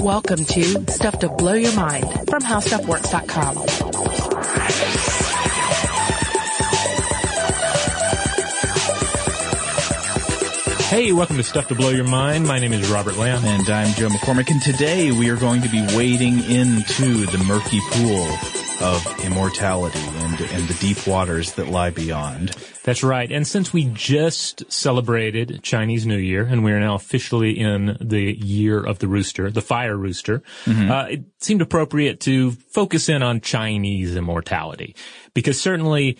Welcome to Stuff to Blow Your Mind from HowStuffWorks.com. Hey, welcome to Stuff to Blow Your Mind. My name is Robert Lamb. And I'm Joe McCormick, and today we are going to be wading into the murky pool of immortality and, and the deep waters that lie beyond. That's right. And since we just celebrated Chinese New Year and we are now officially in the year of the rooster, the fire rooster, uh, it seemed appropriate to focus in on Chinese immortality because certainly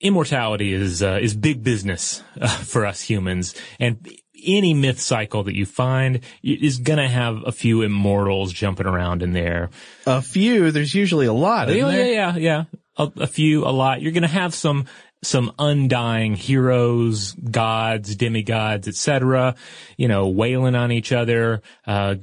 immortality is uh, is big business uh, for us humans and any myth cycle that you find is going to have a few immortals jumping around in there. A few, there's usually a lot, isn't yeah, there? yeah, yeah, yeah. A, a few, a lot. You're going to have some some undying heroes, gods, demigods, etc. You know, wailing on each other, uh,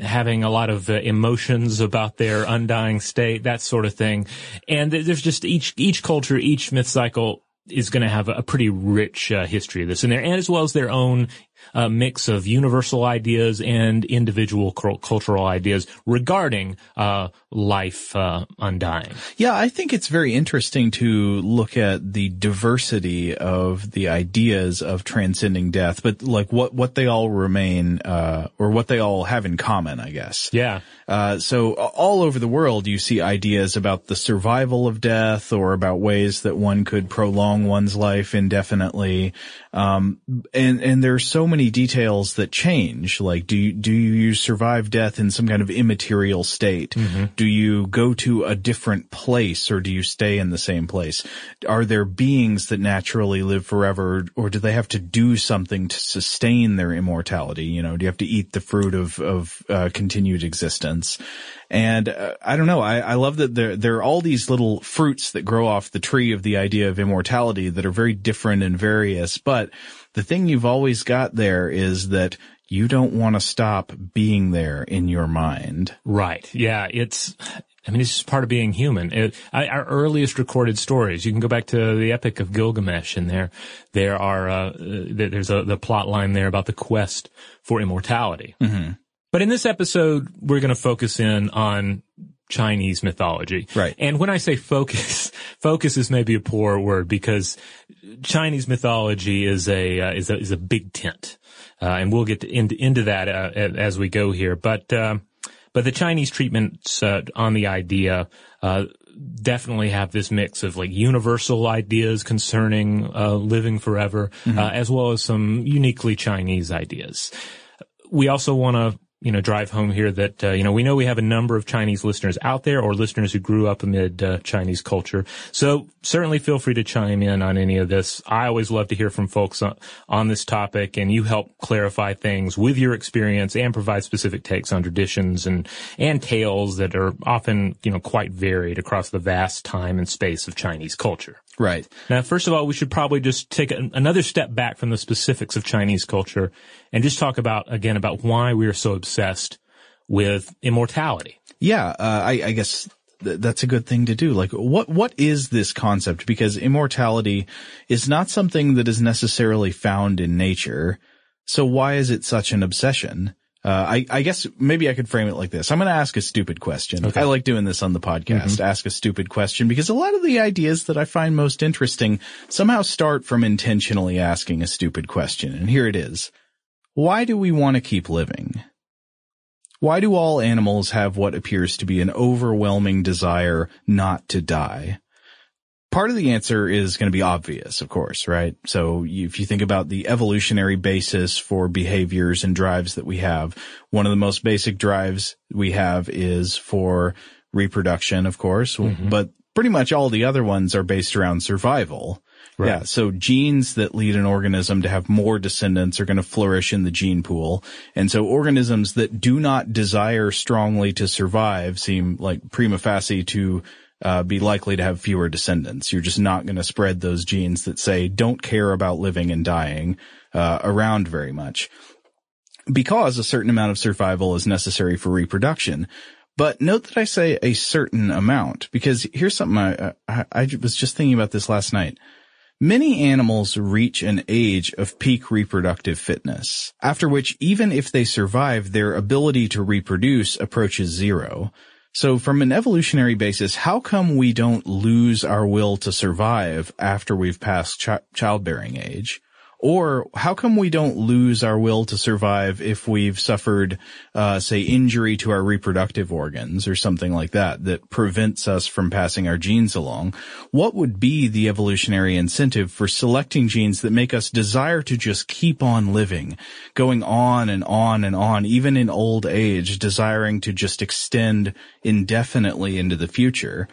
having a lot of uh, emotions about their undying state, that sort of thing. And there's just each each culture, each myth cycle is going to have a, pretty rich uh, history of this in there, and as well as their own uh, mix of universal ideas and individual cultural ideas regarding uh, life uh, undying. Yeah, I think it's very interesting to look at the diversity of the ideas of transcending death, but like what, what they all remain, uh, or what they all have in common, I guess. Yeah. Uh, so all over the world, you see ideas about the survival of death or about ways that one could prolong one's life indefinitely. Um, and, and there's so many details that change. Like, do you, do you survive death in some kind of immaterial state? Do you go to a different place or do you stay in the same place? Are there beings that naturally live forever or do they have to do something to sustain their immortality? You know, do you have to eat the fruit of, of, uh, continued existence? And uh, I don't know. I, I love that there there are all these little fruits that grow off the tree of the idea of immortality that are very different and various. But the thing you've always got there is that you don't want to stop being there in your mind. Right. Yeah. It's, I mean, it's just part of being human. It, our earliest recorded stories, you can go back to the Epic of Gilgamesh and there, there are, uh, uh, there's a, the plot line there about the quest for immortality. Mm-hmm. But in this episode, we're going to focus in on Chinese mythology. Right. And when I say focus, focus is maybe a poor word because Chinese mythology is a, uh, is a, is a big tent. Uh, and we'll get to, into, into that, uh, as we go here. But, um, but the Chinese treatments, uh, on the idea, uh, definitely have this mix of like universal ideas concerning, uh, living forever, uh, as well as some uniquely Chinese ideas we also want to you know drive home here that uh, you know we know we have a number of Chinese listeners out there or listeners who grew up amid uh, Chinese culture. So certainly feel free to chime in on any of this. I always love to hear from folks on, on this topic, and you help clarify things with your experience and provide specific takes on traditions and and tales that are often you know quite varied across the vast time and space of Chinese culture. Right. Now, first of all, we should probably just take a, another step back from the specifics of Chinese culture and just talk about, again, about why we are so obsessed with immortality. Yeah. Uh, I, I guess th- that's a good thing to do. Like, what, what is this concept? Because immortality is not something that is necessarily found in nature. So why is it such an obsession? Uh, I, I guess maybe I could frame it like this. I'm going to ask a stupid question. I like doing this on the podcast. Ask a stupid question because a lot of the ideas that I find most interesting somehow start from intentionally asking a stupid question. And here it is. Why do we want to keep living? Why do all animals have what appears to be an overwhelming desire not to die? Part of the answer is going to be obvious, of course, right? So if you think about the evolutionary basis for behaviors and drives that we have, one of the most basic drives we have is for reproduction, of course, mm-hmm. but pretty much all the other ones are based around survival. Yeah. So genes that lead an organism to have more descendants are going to flourish in the gene pool. And so organisms that do not desire strongly to survive seem like prima facie to uh, be likely to have fewer descendants. You're just not going to spread those genes that say don't care about living and dying uh, around very much because a certain amount of survival is necessary for reproduction. But note that I say a certain amount because here's something I, I, I was just thinking about this last night. Many animals reach an age of peak reproductive fitness, after which even if they survive, their ability to reproduce approaches zero. So from an evolutionary basis, how come we don't lose our will to survive after we've passed ch- childbearing age? Or how come we don't lose our will to survive if we've suffered, uh, say, injury to our reproductive organs or something like that that prevents us from passing our genes along? What would be the evolutionary incentive for selecting genes that make us desire to just keep on living, going on and on and on, even in old age, desiring to just extend indefinitely into the future?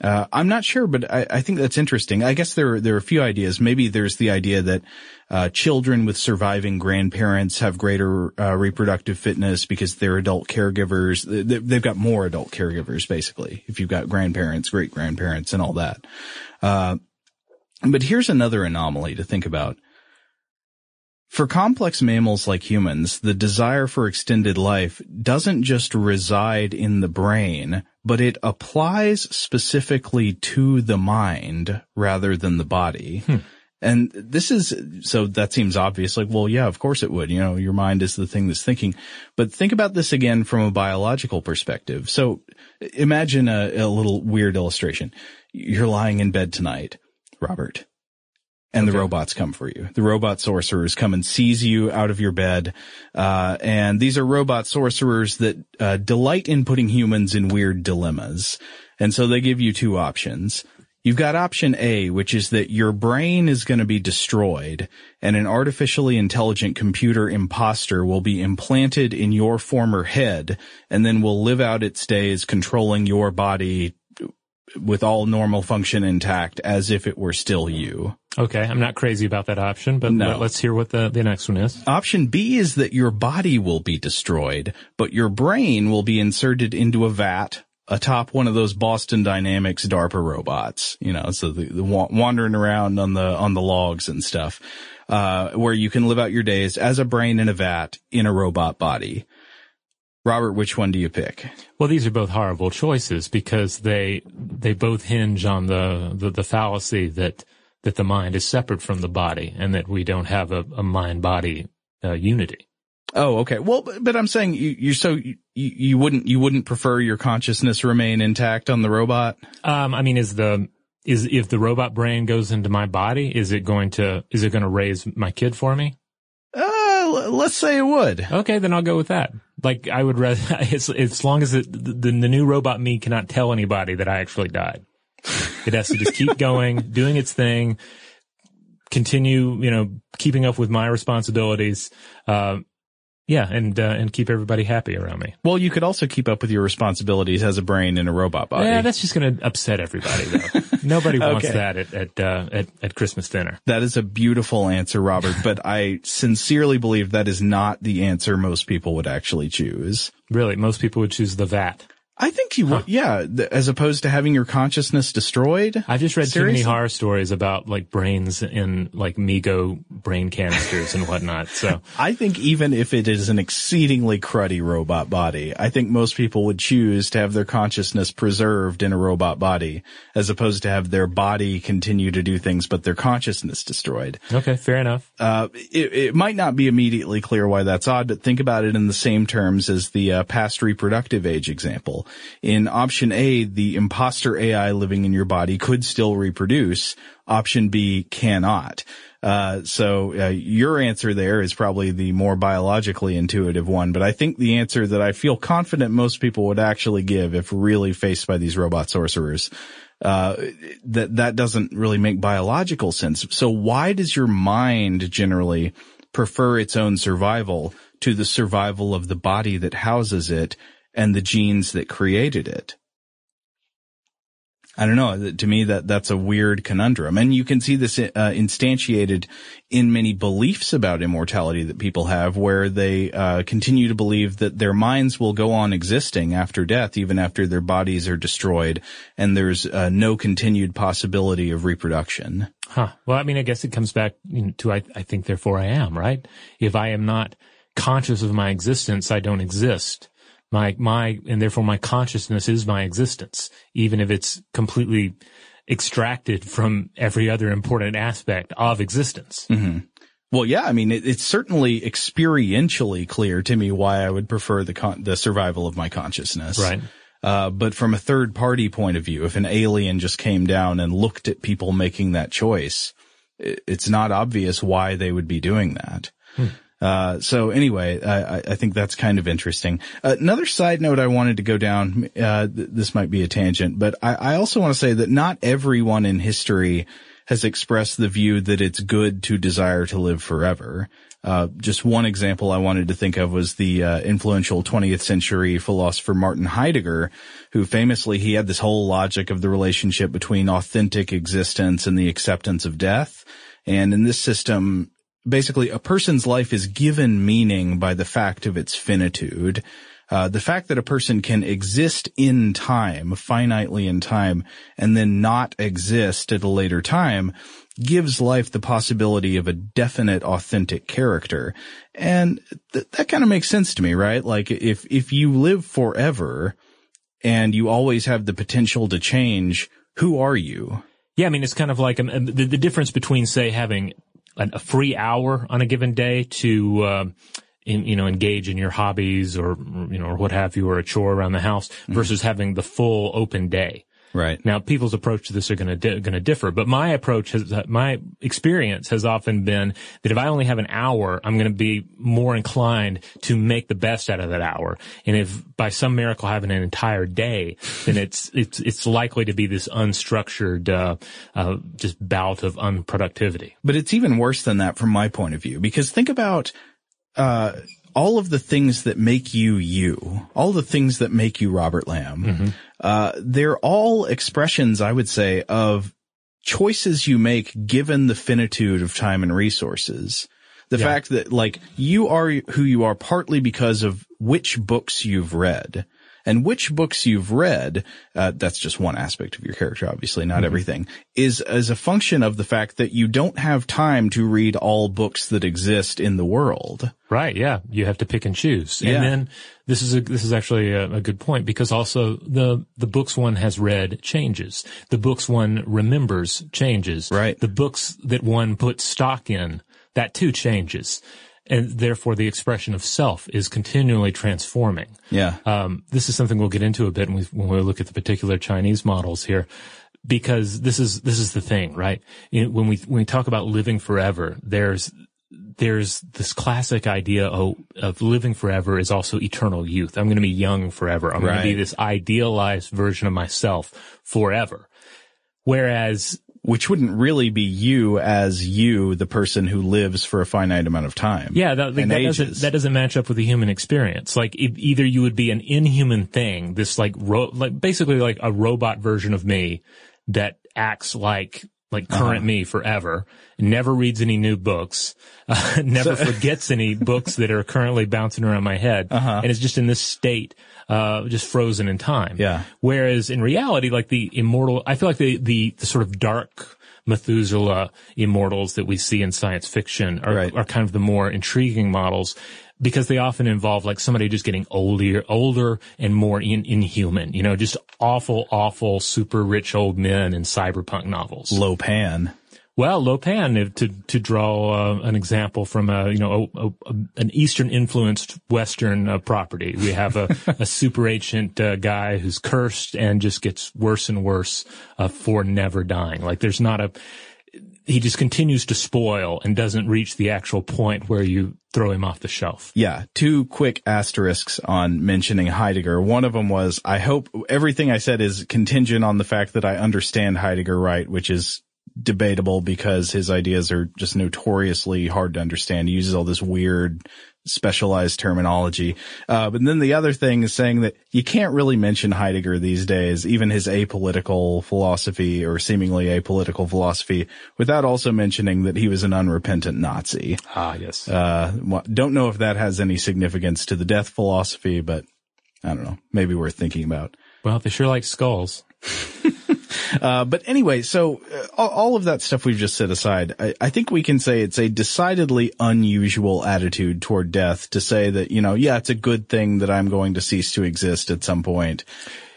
Uh, I'm not sure, but I, I, think that's interesting. I guess there there are a few ideas. Maybe there's the idea that uh, children with surviving grandparents have greater uh, reproductive fitness because they're adult caregivers. They've got more adult caregivers, basically. If you've got grandparents, great grandparents, and all that. Uh, but here's another anomaly to think about. For complex mammals like humans, the desire for extended life doesn't just reside in the brain, but it applies specifically to the mind rather than the body. Hmm. And this is, so that seems obvious. Like, well, yeah, of course it would. You know, your mind is the thing that's thinking. But think about this again from a biological perspective. So imagine a, a little weird illustration. You're lying in bed tonight, Robert and okay. the robots come for you. The robot sorcerers come and seize you out of your bed. Uh, and these are robot sorcerers that uh, delight in putting humans in weird dilemmas. And so they give you two options. You've got option A, which is that your brain is going to be destroyed and an artificially intelligent computer imposter will be implanted in your former head and then will live out its days controlling your body with all normal function intact as if it were still you. Okay, I'm not crazy about that option, but no. let's hear what the, the next one is. Option B is that your body will be destroyed, but your brain will be inserted into a vat atop one of those Boston Dynamics DARPA robots, you know, so the, the wandering around on the, on the logs and stuff, uh, where you can live out your days as a brain in a vat in a robot body. Robert, which one do you pick? Well, these are both horrible choices because they they both hinge on the the, the fallacy that that the mind is separate from the body and that we don't have a, a mind body uh, unity. Oh, okay. Well, but, but I'm saying you, you so you, you wouldn't you wouldn't prefer your consciousness remain intact on the robot? Um, I mean, is the is if the robot brain goes into my body, is it going to is it going to raise my kid for me? Let's say it would. Okay, then I'll go with that. Like I would rather, as, as long as it, the, the new robot me cannot tell anybody that I actually died. It has to just keep going, doing its thing, continue, you know, keeping up with my responsibilities. Uh, yeah, and uh, and keep everybody happy around me. Well, you could also keep up with your responsibilities as a brain in a robot body. Yeah, that's just going to upset everybody, though. Nobody wants okay. that at at, uh, at at Christmas dinner. That is a beautiful answer, Robert. but I sincerely believe that is not the answer most people would actually choose. Really, most people would choose the vat. I think you huh. would, yeah, as opposed to having your consciousness destroyed. I've just read Seriously? too many horror stories about like brains in like Mi-Go brain canisters and whatnot. So I think even if it is an exceedingly cruddy robot body, I think most people would choose to have their consciousness preserved in a robot body as opposed to have their body continue to do things, but their consciousness destroyed. Okay, fair enough. Uh, it, it, might not be immediately clear why that's odd, but think about it in the same terms as the uh, past reproductive age example. In option A, the imposter AI living in your body could still reproduce. Option B cannot. Uh, so uh, your answer there is probably the more biologically intuitive one, but I think the answer that I feel confident most people would actually give if really faced by these robot sorcerers uh, that that doesn't really make biological sense. So why does your mind generally prefer its own survival to the survival of the body that houses it and the genes that created it. I don't know. To me, that that's a weird conundrum, and you can see this uh, instantiated in many beliefs about immortality that people have, where they uh, continue to believe that their minds will go on existing after death, even after their bodies are destroyed, and there's uh, no continued possibility of reproduction. Huh. Well, I mean, I guess it comes back to I, I think, therefore I am right. If I am not conscious of my existence, I don't exist my my and therefore my consciousness is my existence even if it's completely extracted from every other important aspect of existence. Well, yeah, I mean, it, it's certainly experientially clear to me why I would prefer the con- the survival of my consciousness. Right. Uh, but from a third party point of view, if an alien just came down and looked at people making that choice, it, it's not obvious why they would be doing that. Uh, so anyway, I, I- think that's kind of interesting. Uh, another side note I wanted to go down, uh, th- this might be a tangent, but I, I also want to say that not everyone in history has expressed the view that it's good to desire to live forever. Uh, just one example I wanted to think of was the uh, influential 20th century philosopher Martin Heidegger, who famously he had this whole logic of the relationship between authentic existence and the acceptance of death. And in this system, basically a person's life is given meaning by the fact of its finitude. Uh, the fact that a person can exist in time, finitely in time, and then not exist at a later time gives life the possibility of a definite authentic character. And th- that kind of makes sense to me, right? Like if, if you live forever and you always have the potential to change, who are you? Yeah, I mean, it's kind of like um, the, the difference between, say, having an, a free hour on a given day to, um, in, you know, engage in your hobbies or, you know, or what have you, or a chore around the house versus having the full open day. Right. Now, people's approach to this are going to going to differ, but my approach has my experience has often been that if I only have an hour, I'm going to be more inclined to make the best out of that hour. And if by some miracle having an entire day, then it's it's it's likely to be this unstructured, uh, uh, just bout of unproductivity. But it's even worse than that from my point of view, because think about, uh, all of the things that make you you, all the things that make you Robert Lamb, uh, they're all expressions, I would say, of choices you make given the finitude of time and resources. The Yeah. fact that like you are who you are partly because of which books you've read. And which books you've read, uh, that's just one aspect of your character, obviously, not everything, is as a function of the fact that you don't have time to read all books that exist in the world. Right. Yeah. You have to pick and choose. Yeah. And then this is a, this is actually a, a good point because also the, the books one has read changes. The books one remembers changes. Right. The books that one puts stock in, that too changes. And therefore the expression of self is continually transforming. Yeah. Um, this is something we'll get into a bit when we, when we look at the particular Chinese models here, because this is this is the thing, right? You know, when we when we talk about living forever, there's there's this classic idea of, of living forever is also eternal youth. I'm going to be young forever. I'm going to be this idealized version of myself forever. Whereas Which wouldn't really be you as you, the person who lives for a finite amount of time. Yeah, that, like, that doesn't that doesn't match up with the human experience. Like e- either you would be an inhuman thing, this like ro- like basically like a robot version of me that acts like like current me forever, never reads any new books, uh, never forgets any books that are currently bouncing around my head, and is just in this state, uh, just frozen in time. Yeah. Whereas in reality, like the immortal, I feel like the, the, the sort of dark Methuselah immortals that we see in science fiction are, Right. are kind of the more intriguing models because they often involve like somebody just getting older, older and more in, inhuman, you know, just awful, awful, super rich old men in cyberpunk novels. Lo Pan. Well, Lo Pan, if- to to draw uh, an example from a you know a, a, an Eastern influenced Western uh, property, we have a, a super ancient uh, guy who's cursed and just gets worse and worse uh, for never dying. Like there's not a he just continues to spoil and doesn't reach the actual point where you throw him off the shelf. Yeah, two quick asterisks on mentioning Heidegger. One of them was, I hope everything I said is contingent on the fact that I understand Heidegger right, which is debatable because his ideas are just notoriously hard to understand. He uses all this weird specialized terminology. Uh, but then the other thing is saying that you can't really mention Heidegger these days, even his apolitical philosophy or seemingly apolitical philosophy without also mentioning that he was an unrepentant Nazi. Ah, yes. Uh, don't know if that has any significance to the death philosophy, but I don't know. Maybe worth thinking about. well, they sure like skulls. Uh, but anyway, so uh, all- of that stuff we've just set aside, I, I think we can say it's a decidedly unusual attitude toward death to say that, you know, yeah, it's a good thing that I'm going to cease to exist at some point.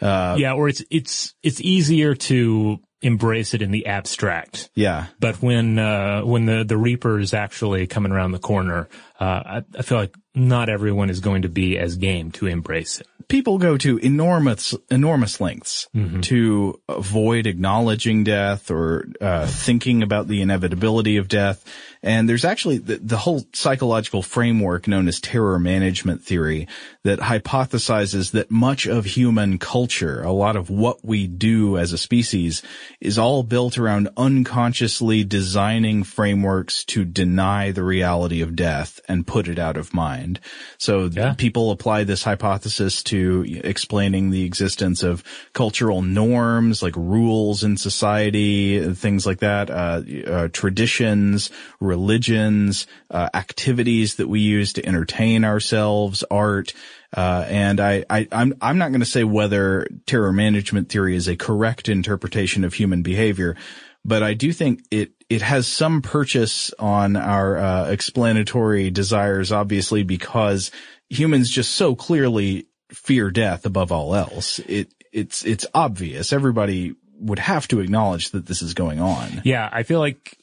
yeah, or it's it's it's easier to embrace it in the abstract. Yeah. But when uh, when the the reaper is actually coming around the corner, uh, I, I feel like not everyone is going to be as game to embrace it. People go to enormous enormous lengths to avoid acknowledging death or uh, thinking about the inevitability of death. And there's actually the, the whole psychological framework known as terror management theory that hypothesizes that much of human culture, a lot of what we do as a species, is all built around unconsciously designing frameworks to deny the reality of death and put it out of mind. So Yeah. people apply this hypothesis to explaining the existence of cultural norms like rules in society, things like that, uh, uh, traditions, religions, uh, activities that we use to entertain ourselves, art. Uh, and I, I, I'm, I'm not going to say whether terror management theory is a correct interpretation of human behavior, but I do think it, it has some purchase on our, uh, explanatory desires, obviously, because humans just so clearly fear death above all else. It, it's, it's obvious. Everybody would have to acknowledge that this is going on. Yeah, I feel like,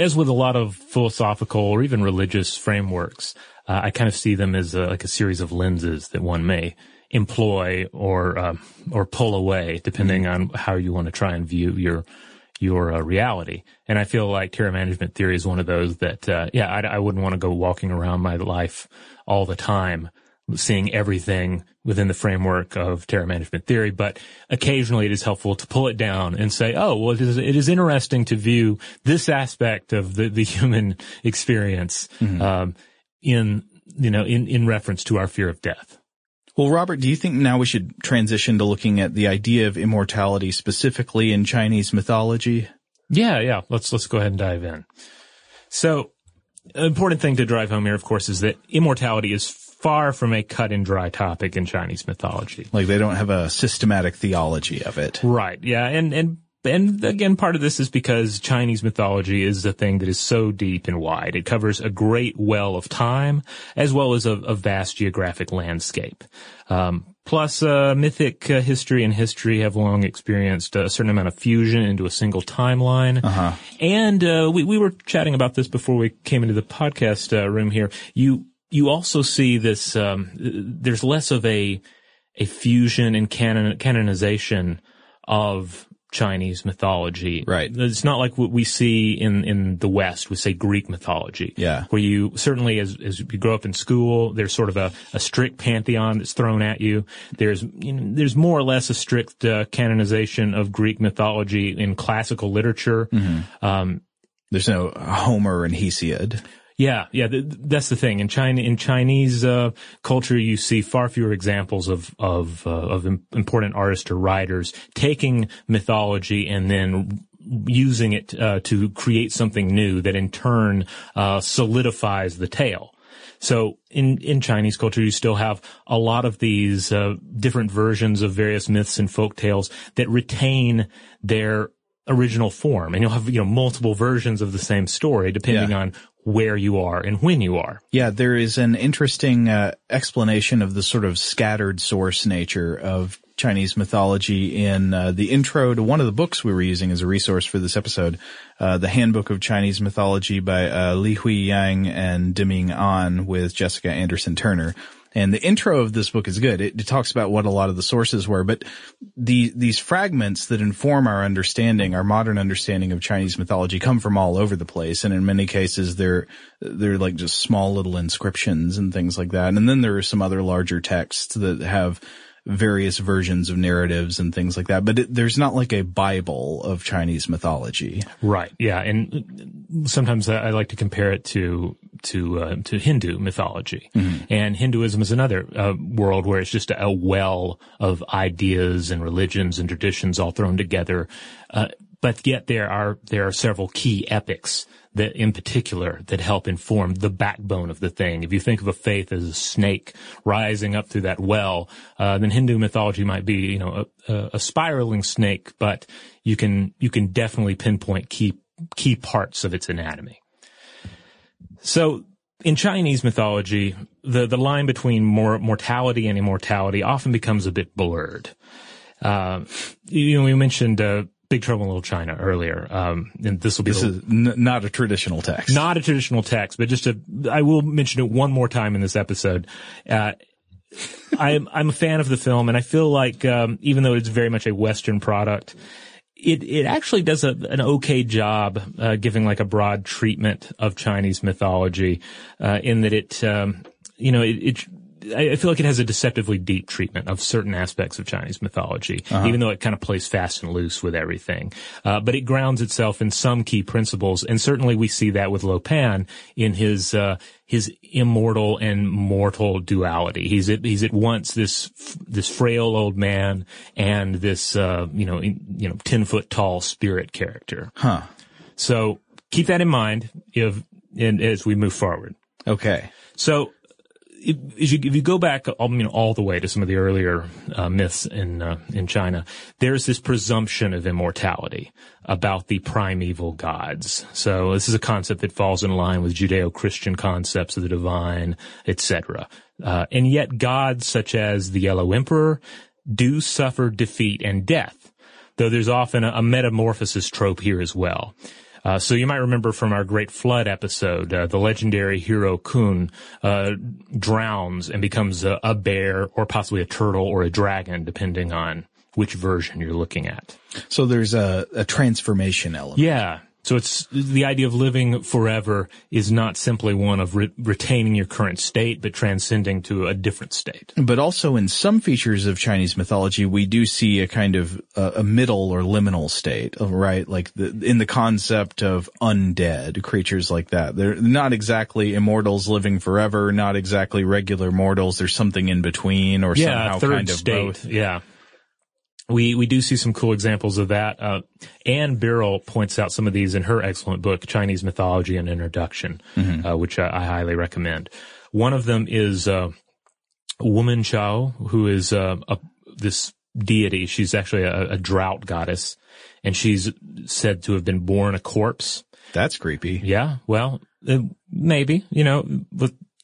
as with a lot of philosophical or even religious frameworks, uh, I kind of see them as a, like a series of lenses that one may employ or uh, or pull away, depending on how you want to try and view your your uh, reality. And I feel like terror management theory is one of those that, uh, yeah, I, I wouldn't want to go walking around my life all the time seeing everything within the framework of terror management theory, but occasionally it is helpful to pull it down and say, oh, well, it is, it is interesting to view this aspect of the, the human experience, um, in, you know, in, in reference to our fear of death. Well, Robert, do you think now we should transition to looking at the idea of immortality specifically in Chinese mythology? Yeah, yeah. Let's let's go ahead and dive in. So, an important thing to drive home here, of course, is that immortality is far from a cut and dry topic in Chinese mythology. Like they don't have a systematic theology of it. Right. Yeah. And, and, and again, part of this is because Chinese mythology is a thing that is so deep and wide. It covers a great well of time as well as a, a vast geographic landscape. Um, plus, uh, mythic uh, history and history have long experienced a certain amount of fusion into a single timeline. Uh-huh. And uh, we we were chatting about this before we came into the podcast uh, room here. You you also see this. Um, there's less of a a fusion and canon, canonization of Chinese mythology. Right. It's not like what we see in, in the West, we say Greek mythology. Yeah. Where you certainly, as, as you grow up in school, there's sort of a, a strict pantheon that's thrown at you. There's, you know, there's more or less a strict uh, canonization of Greek mythology in classical literature. Um, There's no Homer and Hesiod. Yeah, yeah, th- that's the thing. In China, in Chinese uh, culture, you see far fewer examples of of uh, of important artists or writers taking mythology and then using it uh, to create something new that in turn uh, solidifies the tale. So in, in Chinese culture, you still have a lot of these uh, different versions of various myths and folk tales that retain their original form, and you'll have you know multiple versions of the same story depending Yeah. on where you are and when you are. Yeah, there is an interesting uh, explanation of the sort of scattered source nature of Chinese mythology in uh, the intro to one of the books we were using as a resource for this episode, uh, the Handbook of Chinese Mythology by uh, Lihui Yang and Deming An with Jessica Anderson Turner. And the intro of this book is good. It, it talks about what a lot of the sources were, but the, these fragments that inform our understanding, our modern understanding of Chinese mythology come from all over the place. And in many cases, they're, they're like just small little inscriptions and things like that. And then there are some other larger texts that have various versions of narratives and things like that. But it, there's not like a Bible of Chinese mythology. Right. Yeah. And sometimes I like to compare it to to uh, to Hindu mythology, and Hinduism is another uh, world where it's just a well of ideas and religions and traditions all thrown together. Uh, but yet there are there are several key epics that, in particular, that help inform the backbone of the thing. If you think of a faith as a snake rising up through that well, uh, then Hindu mythology might be, you know, a, a, spiraling snake, but you can you can definitely pinpoint key key parts of its anatomy. So in Chinese mythology, the, the line between mor- mortality and immortality often becomes a bit blurred. Uh, you know, we mentioned uh, Big Trouble in Little China earlier. Um, and this will be This the- is n- not a traditional text. not a traditional text, but just a, I will mention it one more time in this episode. Uh, I'm, I'm a fan of the film and I feel like, um, even though it's very much a Western product, it, it actually does a, an okay job, uh, giving like a broad treatment of Chinese mythology, uh, in that it, um, you know, it, it I feel like it has a deceptively deep treatment of certain aspects of Chinese mythology, even though it kind of plays fast and loose with everything. Uh, but it grounds itself in some key principles, and certainly we see that with Lo Pan in his uh, his immortal and mortal duality. He's at, he's at once this this frail old man and this uh, you know in, you know ten foot tall spirit character. Huh. So keep that in mind if and as we move forward. Okay. So, if, if you, go back, I mean, all the way to some of the earlier uh, myths in uh, in China, there's this presumption of immortality about the primeval gods. So this is a concept that falls in line with Judeo-Christian concepts of the divine, etc. Uh, and yet, gods such as the Yellow Emperor do suffer defeat and death, though there's often a, a metamorphosis trope here as well. Uh, so you might remember from our Great Flood episode, uh, the legendary hero Kun uh, drowns and becomes a, a bear or possibly a turtle or a dragon, depending on which version you're looking at. So there's a, a transformation element. Yeah. So it's the idea of living forever is not simply one of re- retaining your current state, but transcending to a different state. But also in some features of Chinese mythology, we do see a kind of uh, a middle or liminal state, right? Like the, in the concept of undead creatures like that. They're not exactly immortals living forever, not exactly regular mortals. There's something in between or Yeah, somehow kind of state. both. Yeah. We, we do see some cool examples of that. Uh, Anne Birrell points out some of these in her excellent book, Chinese Mythology and Introduction, uh, which I, I highly recommend. One of them is, uh, Woman Chao, who is, uh, a, this deity. She's actually a, a drought goddess and she's said to have been born a corpse. That's creepy. Yeah, well, uh, maybe you know,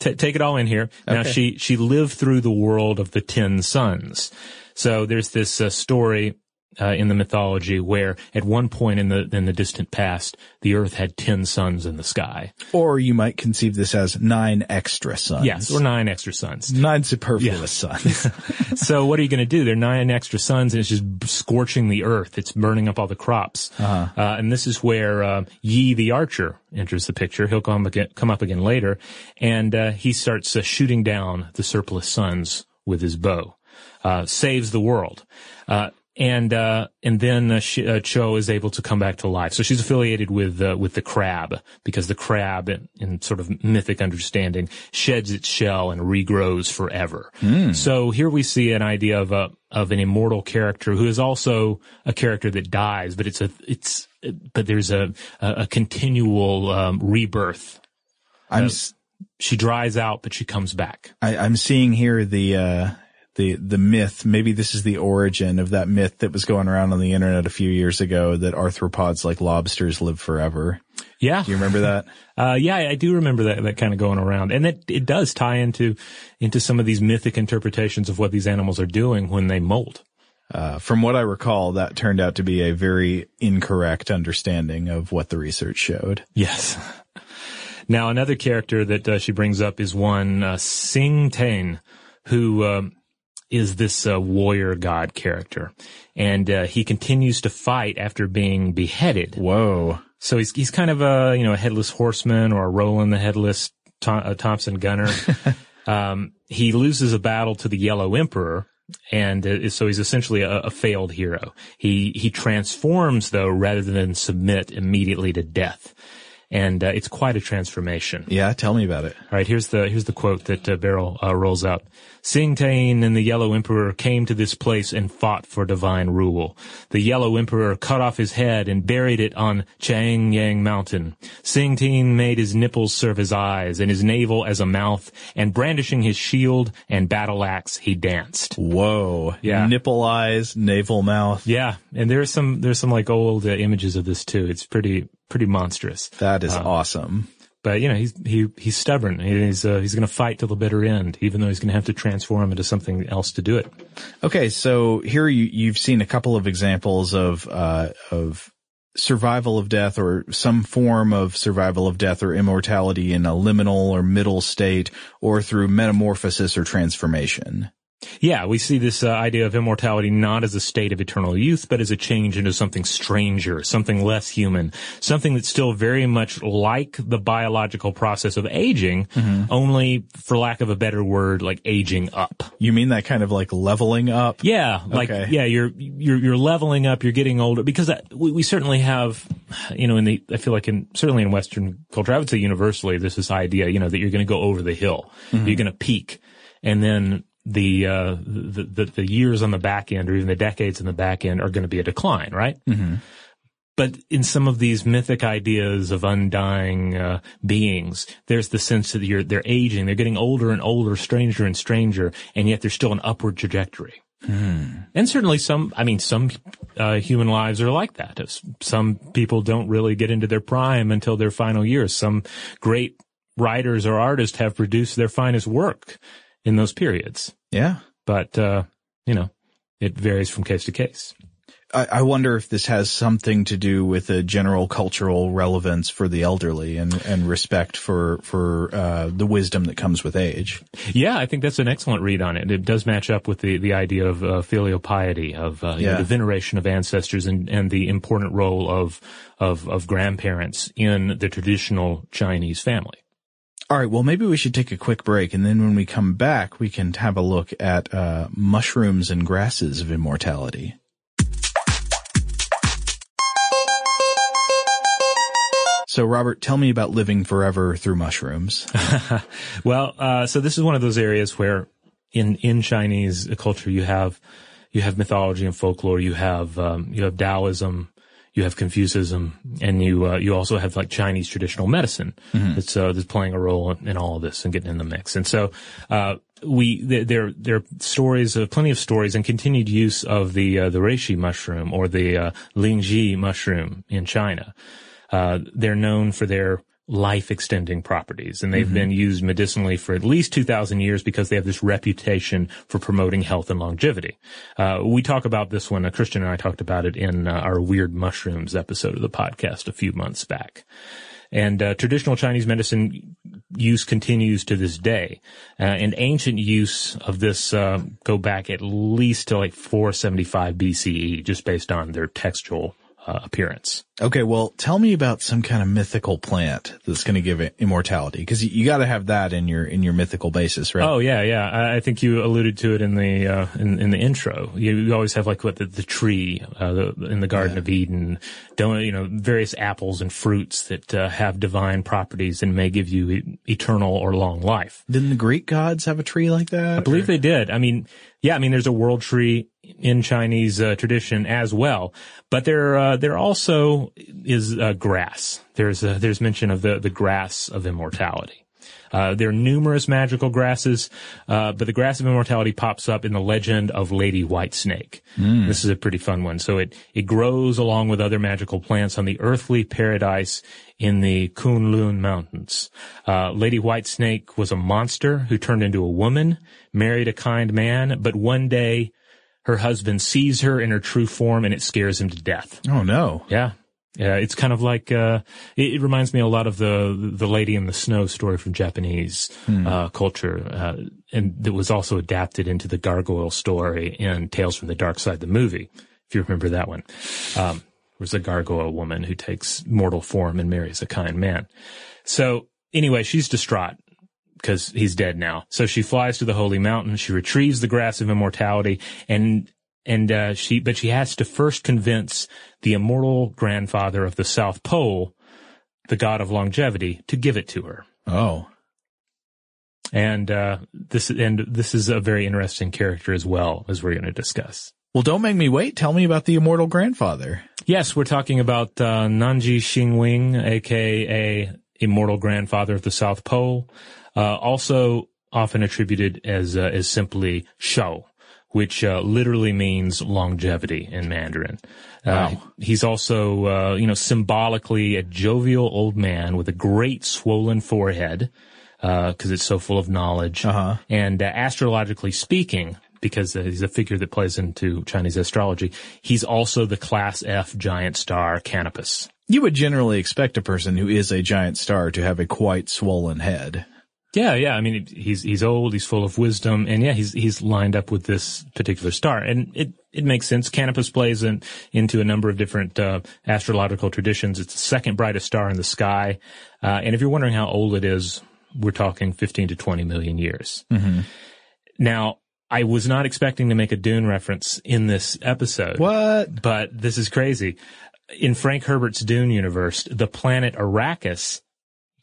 t- take it all in here. Now she she lived through the world of the ten suns. So there's this uh, story uh, in the mythology where at one point in the in the distant past, the earth had ten suns in the sky. Or you might conceive this as nine extra suns. Yes, or nine extra suns. Nine superfluous suns. so what are you going to do? There are nine extra suns, and it's just scorching the earth. It's burning up all the crops. Uh, and this is where uh, Yi the archer enters the picture. He'll come again, come up again later, and uh, he starts uh, shooting down the surplus suns with his bow. Uh, saves the world. Uh, and uh, and then uh, she, uh, Cho is able to come back to life. So she's affiliated with uh, with the crab because the crab, in, in sort of mythic understanding, sheds its shell and regrows forever. So here we see an idea of a of an immortal character who is also a character that dies, but it's a it's but there's a a, a continual um, rebirth. I'm s- She dries out, but she comes back. I, I'm seeing here the uh, the the myth. Maybe this is the origin of that myth that was going around on the internet a few years ago that arthropods like lobsters live forever. Yeah. Do you remember that? Uh, yeah, I do remember that, that kind of going around. And that it does tie into, into some of these mythic interpretations of what these animals are doing when they molt. Uh, from what I recall, that turned out to be a very incorrect understanding of what the research showed. Yes. Now, another character that uh, she brings up is one, uh, Xingtian, who, um, is this uh, warrior god character. And, uh, he continues to fight after being beheaded. Whoa. So he's he's kind of a you know a headless horseman or a Roland the headless uh, Thompson gunner. um, he loses a battle to the Yellow Emperor, and uh, so he's essentially a, a failed hero. He he transforms though rather than submit immediately to death, and uh, it's quite a transformation. Yeah, tell me about it. All right, here's the here's the quote that uh, Birrell uh, rolls out. Xingtian and the Yellow Emperor came to this place and fought for divine rule. The Yellow Emperor cut off his head and buried it on Chang Yang Mountain. Xingtian made his nipples serve as eyes and his navel as a mouth, and brandishing his shield and battle axe, he danced. Whoa. Yeah. Nipple eyes, navel mouth. Yeah, and there's some there's some like old uh, images of this too. It's pretty pretty monstrous. That is awesome. But you know he's he he's stubborn. He's uh, he's going to fight till the bitter end, even though he's going to have to transform into something else to do it. Okay, so here you you've seen a couple of examples of uh, of survival of death or some form of survival of death or immortality in a liminal or middle state or through metamorphosis or transformation. Yeah, we see this uh, idea of immortality not as a state of eternal youth, but as a change into something stranger, something less human, something that's still very much like the biological process of aging, mm-hmm. only for lack of a better word, like aging up. You mean that kind of like leveling up? Yeah, like okay. yeah, you're you're you're leveling up, you're getting older because that, we, we certainly have, you know, in the I feel like in certainly in Western culture, I would say universally, there's this idea, you know, that you're going to go over the hill, mm-hmm. you're going to peak, and then the, uh, the, the, the years on the back end or even the decades in the back end are going to be a decline, right? Mm-hmm. But in some of these mythic ideas of undying uh, beings, there's the sense that you're, they're aging, they're getting older and older, stranger and stranger, and yet there's still an upward trajectory. Hmm. And certainly some, I mean, some uh, human lives are like that. Some people don't really get into their prime until their final years. Some great writers or artists have produced their finest work in those periods. Yeah. But, uh, you know, it varies from case to case. I, I wonder if this has something to do with a general cultural relevance for the elderly and, and respect for, for, uh, the wisdom that comes with age. Yeah, I think that's an excellent read on it. It does match up with the, the idea of, uh, filial piety, of, uh, yeah. know, the veneration of ancestors and, and the important role of, of, of grandparents in the traditional Chinese family. All right. Well, maybe we should take a quick break, and then when we come back, we can have a look at uh, mushrooms and grasses of immortality. So, Robert, tell me about living forever through mushrooms. well, uh, so this is one of those areas where, in in Chinese culture, you have you have mythology and folklore. You have um, you have Taoism you have Confucianism, and you uh, you also have like Chinese traditional medicine mm-hmm. that's uh, that's playing a role in, in, all of this and getting in the mix. And so uh, we there there are stories, uh, plenty of stories, and continued use of the uh, the reishi mushroom or the uh, lingzhi mushroom in China. Uh, they're known for their life extending properties and they've mm-hmm. been used medicinally for at least 2000 years because they have this reputation for promoting health and longevity. Uh, we talk about this one, uh, Christian and I talked about it in uh, our weird mushrooms episode of the podcast a few months back. And uh, traditional Chinese medicine use continues to this day. Uh, and ancient use of this uh, go back at least to like 475 BCE, just based on their textual uh, appearance. Okay, well, tell me about some kind of mythical plant that's going to give it immortality, because you, you got to have that in your in your mythical basis, right? Oh yeah, yeah. I, I think you alluded to it in the uh, in, in the intro. You, you, always have like what the, the tree uh, the, in the Garden yeah. of Eden, don't you know various apples and fruits that uh, have divine properties and may give you eternal or long life. Didn't the Greek gods have a tree like that? I believe or? they did. I mean, yeah, I mean, there's a world tree in Chinese uh, tradition as well, but there uh, there also is uh, grass. There's there's mention of the the grass of immortality. Uh, there are numerous magical grasses, uh, but the grass of immortality pops up in the legend of Lady Whitesnake. Mm. This is a pretty fun one. So it it grows along with other magical plants on the earthly paradise in the Kunlun Mountains. Uh, Lady Whitesnake was a monster who turned into a woman, married a kind man, but one day her husband sees her in her true form and it scares him to death. Oh no. Yeah. Yeah, it's kind of like uh, it, it, reminds me a lot of the the Lady in the Snow story from Japanese hmm. uh, culture, uh, and that was also adapted into the gargoyle story in Tales from the Dark Side, the movie. If you remember that one, um, there's a gargoyle woman who takes mortal form and marries a kind man. So anyway, she's distraught because he's dead now. So she flies to the holy mountain. She retrieves the grass of immortality and and uh, she but she has to first convince the immortal grandfather of the South Pole, the god of longevity, to give it to her. Oh. And uh, this and this is a very interesting character as well as we're going to discuss. Well, don't make me wait. Tell me about the immortal grandfather. Yes, we're talking about uh, Nanji Xianweng, aka immortal grandfather of the South Pole, uh, also often attributed as uh, as simply Shao which uh, literally means longevity in Mandarin. Uh, Wow. he's also, uh, you know, symbolically a jovial old man with a great swollen forehead, because it's so full of knowledge. Uh-huh. And uh, astrologically speaking, because uh, he's a figure that plays into Chinese astrology, he's also the class F giant star Canopus. You would generally expect a person who is a giant star to have a quite swollen head. Yeah, yeah. I mean, he's he's old. He's full of wisdom, and yeah, he's he's lined up with this particular star, and it it makes sense. Canopus plays in, into a number of different uh, astrological traditions. It's the second brightest star in the sky, uh, and if you're wondering how old it is, we're talking 15 to 20 million years. Now, I was not expecting to make a Dune reference in this episode. What? But this is crazy. In Frank Herbert's Dune universe, the planet Arrakis,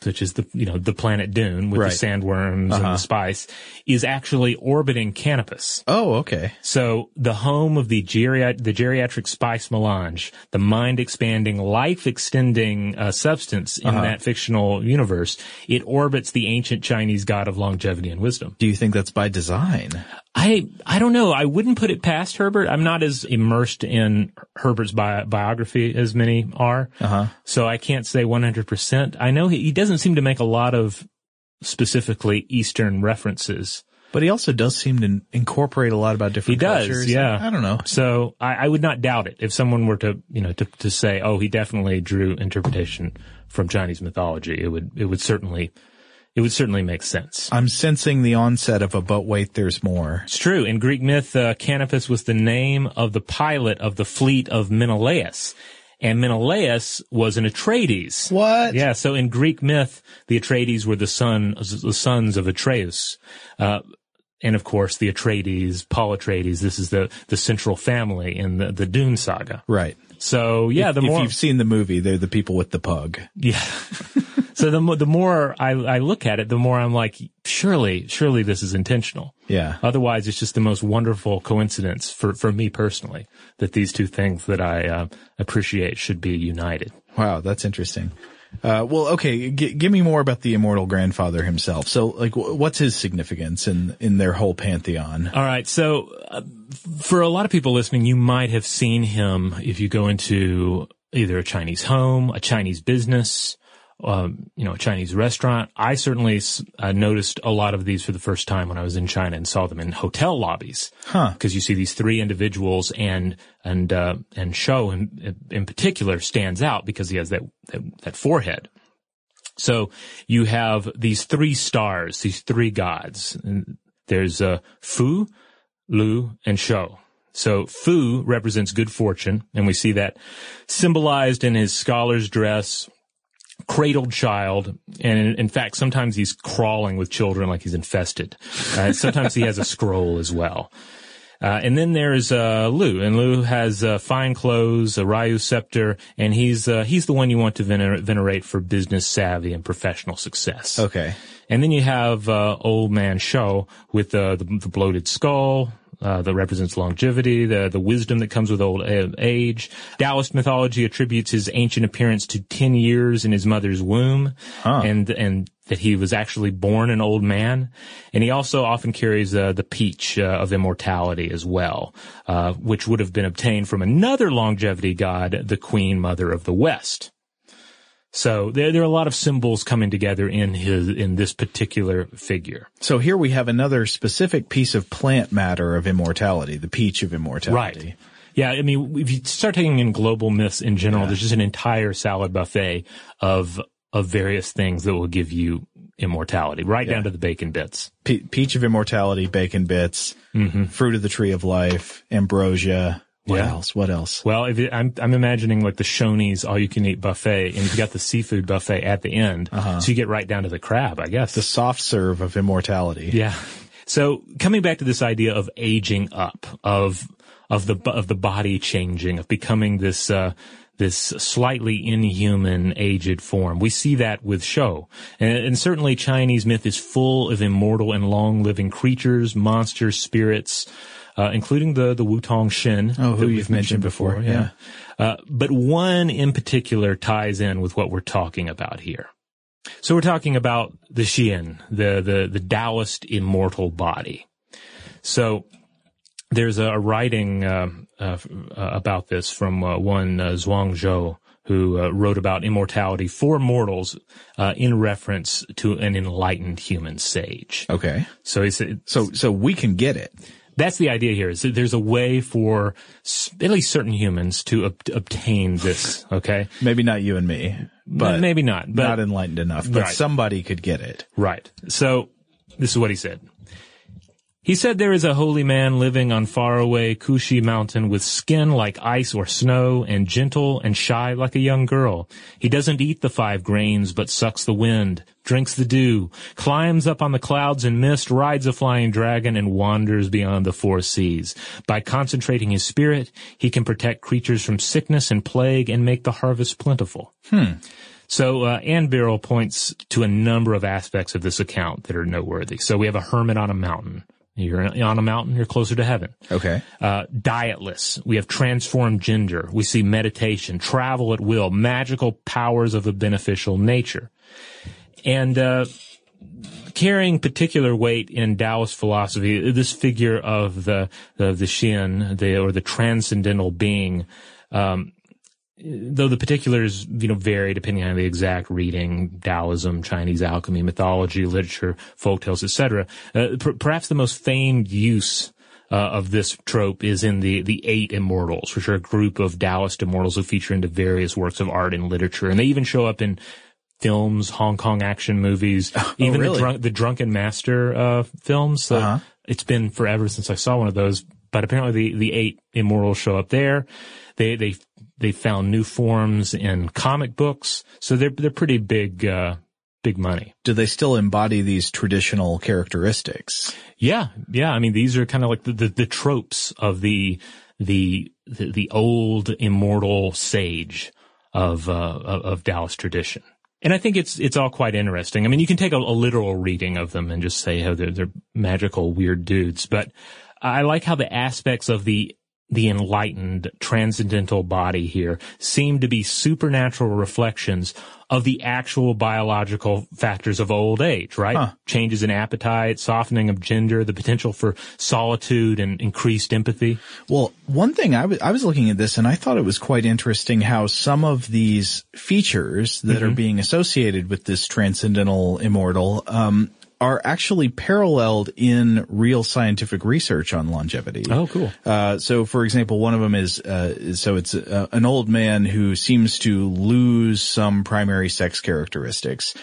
which is the, you know, the planet Dune with Right. the sandworms and Uh-huh. the spice, is actually orbiting Canopus. Oh, okay. So the home of the, geriat- the geriatric spice melange, the mind expanding, life extending uh, substance in Uh-huh. that fictional universe, it orbits the ancient Chinese god of longevity and wisdom. Do you think that's by design? I I don't know. I wouldn't put it past Herbert. I'm not as immersed in Herbert's bi- biography as many are, Uh-huh. so I can't say 100. percent I know he, he doesn't seem to make a lot of specifically Eastern references. But he also does seem to incorporate a lot about different He does, cultures. yeah. I don't know. So I, I would not doubt it if someone were to you know to to say, oh, he definitely drew interpretation from Chinese mythology. It would it would certainly it would certainly make sense. I'm sensing the onset of a but wait, there's more. It's true. In Greek myth, uh, Canopus was the name of the pilot of the fleet of Menelaus. And Menelaus was an Atreides. What? Yeah, so in Greek myth, the Atreides were the son, the sons of Atreus. Uh, and of course, the Atreides, Paul Atreides, this is the, the central family in the, the Dune saga. Right. So yeah, if, the if more, you've seen the movie, they're the people with the pug. yeah. so the, the more I, I look at it, the more I'm like, surely, surely this is intentional. Yeah. Otherwise, it's just the most wonderful coincidence for, for me personally that these two things that I uh, appreciate should be united. Wow, that's interesting. Uh, well, okay, g- give me more about the immortal grandfather himself. So, like, wh- what's his significance in in their whole pantheon? All right. So, uh, for a lot of people listening, you might have seen him if you go into either a Chinese home, a Chinese business, um, you know, a Chinese restaurant. I certainly uh, noticed a lot of these for the first time when I was in China and saw them in hotel lobbies. Huh. Because you see these three individuals and and uh, and Shou in in particular stands out because he has that that, that forehead. So you have these three stars, these three gods. And there's uh, Fu, Lu, and Shou. So Fu represents good fortune, and we see that symbolized in his scholar's dress, cradled child, and in, in fact, sometimes he's crawling with children like he's infested. Uh, sometimes he has a scroll as well. Uh, and then there's uh, Lu, and Lu has uh, fine clothes, a ruyi scepter, and he's uh, he's the one you want to vener- venerate for business savvy and professional success. Okay. And then you have uh, old man Shou with uh, the, the bloated skull uh, that represents longevity, the the wisdom that comes with old age. Taoist mythology attributes his ancient appearance to ten years in his mother's womb, and and that he was actually born an old man. And he also often carries uh, the peach uh, of immortality as well, uh, which would have been obtained from another longevity god, the Queen Mother of the West. So there, there are a lot of symbols coming together in his, in this particular figure. So here we have another specific piece of plant matter of immortality, the peach of immortality. Right. Yeah, I mean, if you start taking in global myths in general, there's just an entire salad buffet of of various things that will give you immortality, right down to the bacon bits. Pe- peach of immortality, bacon bits, mm-hmm. fruit of the tree of life, ambrosia. What Yeah. else? What else? Well, if it, I'm I'm imagining like the Shoney's all you can eat buffet, and you've got the seafood buffet at the end, so you get right down to the crab, I guess. The soft serve of immortality. Yeah. So coming back to this idea of aging up, of of the of the body changing, of becoming this uh, this slightly inhuman, aged form, we see that with Shou, and, and certainly Chinese myth is full of immortal and long living creatures, monsters, spirits. Uh, including the the Wutong Shin, Oh, who that you've we've mentioned before, yeah. Uh, but one in particular ties in with what we're talking about here. So we're talking about the Xian, the, the, the Taoist immortal body. So there's a, writing uh, uh, about this from uh, one uh, Zhuang Zhou, who uh, wrote about immortality for mortals uh, in reference to an enlightened human sage. Okay. So he said, So, so we can get it. That's the idea here is that there's a way for at least certain humans to ob- obtain this. Okay. Maybe not you and me, but maybe not, but not enlightened enough, but Right. somebody could get it. Right. So this is what he said. He said there is a holy man living on faraway Kushi mountain with skin like ice or snow and gentle and shy like a young girl. He doesn't eat the five grains but sucks the wind, drinks the dew, climbs up on the clouds and mist, rides a flying dragon and wanders beyond the four seas. By concentrating his spirit, he can protect creatures from sickness and plague and make the harvest plentiful. Hmm. So uh, Anne Birrell points to a number of aspects of this account that are noteworthy. So we have a hermit on a mountain. You're on a mountain, you're closer to heaven. Okay. Uh, dietless. We have transformed gender. We see meditation, travel at will, magical powers of a beneficial nature. And uh, carrying particular weight in Taoist philosophy, this figure of the of the Shin, the or the transcendental being, um, though the particulars you know vary depending on the exact reading, Taoism, Chinese alchemy, mythology, literature, folktales, etc. Uh, per- perhaps the most famed use. Uh, of this trope is in the the eight immortals, which are a group of Taoist immortals who feature into various works of art and literature, and they even show up in films, Hong Kong action movies, even really? the drunk, the Drunken Master uh, films. So Uh-huh. it's been forever since I saw one of those. But apparently, the the eight immortals show up there. They they they found new forms in comic books, so they're they're pretty big uh, big money. Do they still embody these traditional characteristics? Yeah, yeah. I mean, these are kind of like the, the the tropes of the the the, the old immortal sage of uh, of Taoist tradition. And I think it's it's all quite interesting. I mean, you can take a, a literal reading of them and just say how they're they're magical weird dudes, but I like how the aspects of the the enlightened transcendental body here seem to be supernatural reflections of the actual biological factors of old age, right? Huh. Changes in appetite, softening of gender, the potential for solitude and increased empathy. Well, one thing I was looking at this and I thought it was quite interesting how some of these features that are being associated with this transcendental immortal um, are actually paralleled in real scientific research on longevity. Oh, cool. Uh, so, for example, one of them is uh, so it's uh, an old man who seems to lose some primary sex characteristics.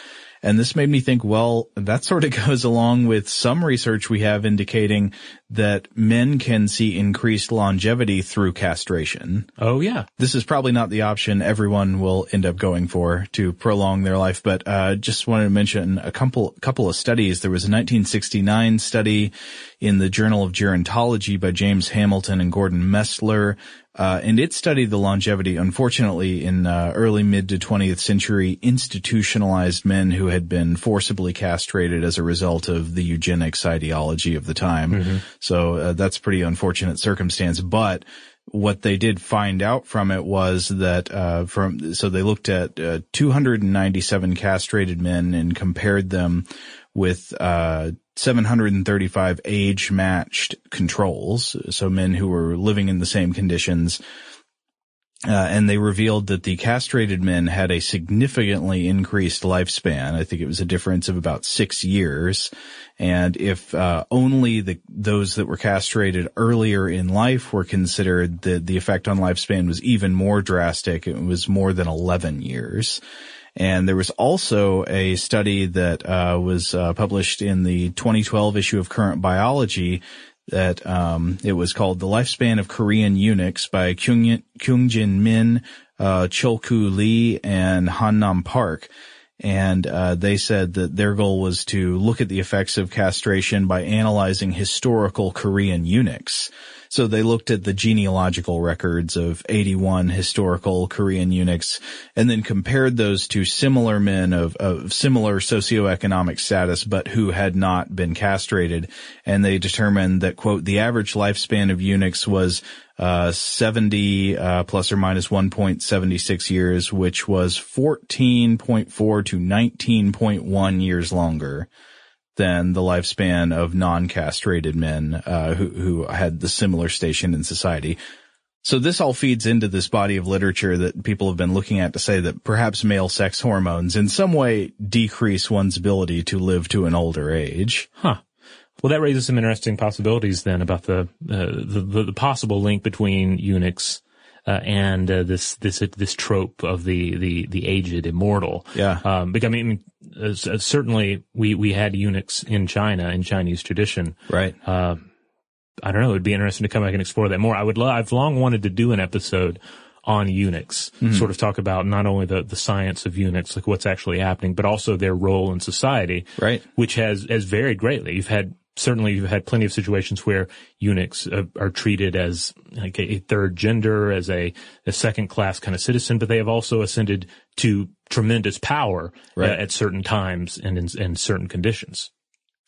And this made me think, well, that sort of goes along with some research we have indicating that men can see increased longevity through castration. Oh yeah. This is probably not the option everyone will end up going for to prolong their life, but uh, just wanted to mention a couple couple of studies. There was a 1969 study in the Journal of Gerontology by James Hamilton and Gordon Mestler, uh, and it studied the longevity, unfortunately, in uh, early mid to 20th century institutionalized men who had been forcibly castrated as a result of the eugenics ideology of the time. So uh, that's pretty unfortunate circumstance, but what they did find out from it was that uh, from so they looked at uh, 297 castrated men and compared them with uh, 735 age matched controls, so men who were living in the same conditions. Uh, and they revealed that the castrated men had a significantly increased lifespan. I think it was a difference of about six years. And if uh, only the those that were castrated earlier in life were considered, the the effect on lifespan was even more drastic. It was more than 11 years. And there was also a study that uh, was uh, published in the 2012 issue of Current Biology that um, it was called "The Lifespan of Korean Eunuchs" by Kyung Kyungjin Min, uh, Chulku Lee, and Hannam Park. And uh, they said that their goal was to look at the effects of castration by analyzing historical Korean eunuchs. So they looked at the genealogical records of 81 historical Korean eunuchs and then compared those to similar men of, of similar socioeconomic status, but who had not been castrated. And they determined that, quote, the average lifespan of eunuchs was uh, 70 uh, plus or minus 1.76 years, which was 14.4 to 19.1 years longer than the lifespan of non-castrated men uh, who who had the similar station in society. So this all feeds into this body of literature that people have been looking at to say that perhaps male sex hormones in some way decrease one's ability to live to an older age. Huh. Well, that raises some interesting possibilities then about the uh, the, the, the possible link between eunuchs uh, and uh, this this this trope of the the the aged immortal. Yeah. Um, because I mean, uh, certainly we we had eunuchs in China in Chinese tradition. Right. Uh, I don't know. It'd be interesting to come back and explore that more. I would. Lo- I've long wanted to do an episode on eunuchs, sort of talk about not only the, the science of eunuchs, like what's actually happening, but also their role in society, Right. which has, has varied greatly. You've had, certainly you've had plenty of situations where eunuchs uh, are treated as like a, third gender, as a, a second class kind of citizen, but they have also ascended to tremendous power uh, at certain times and in, in certain conditions.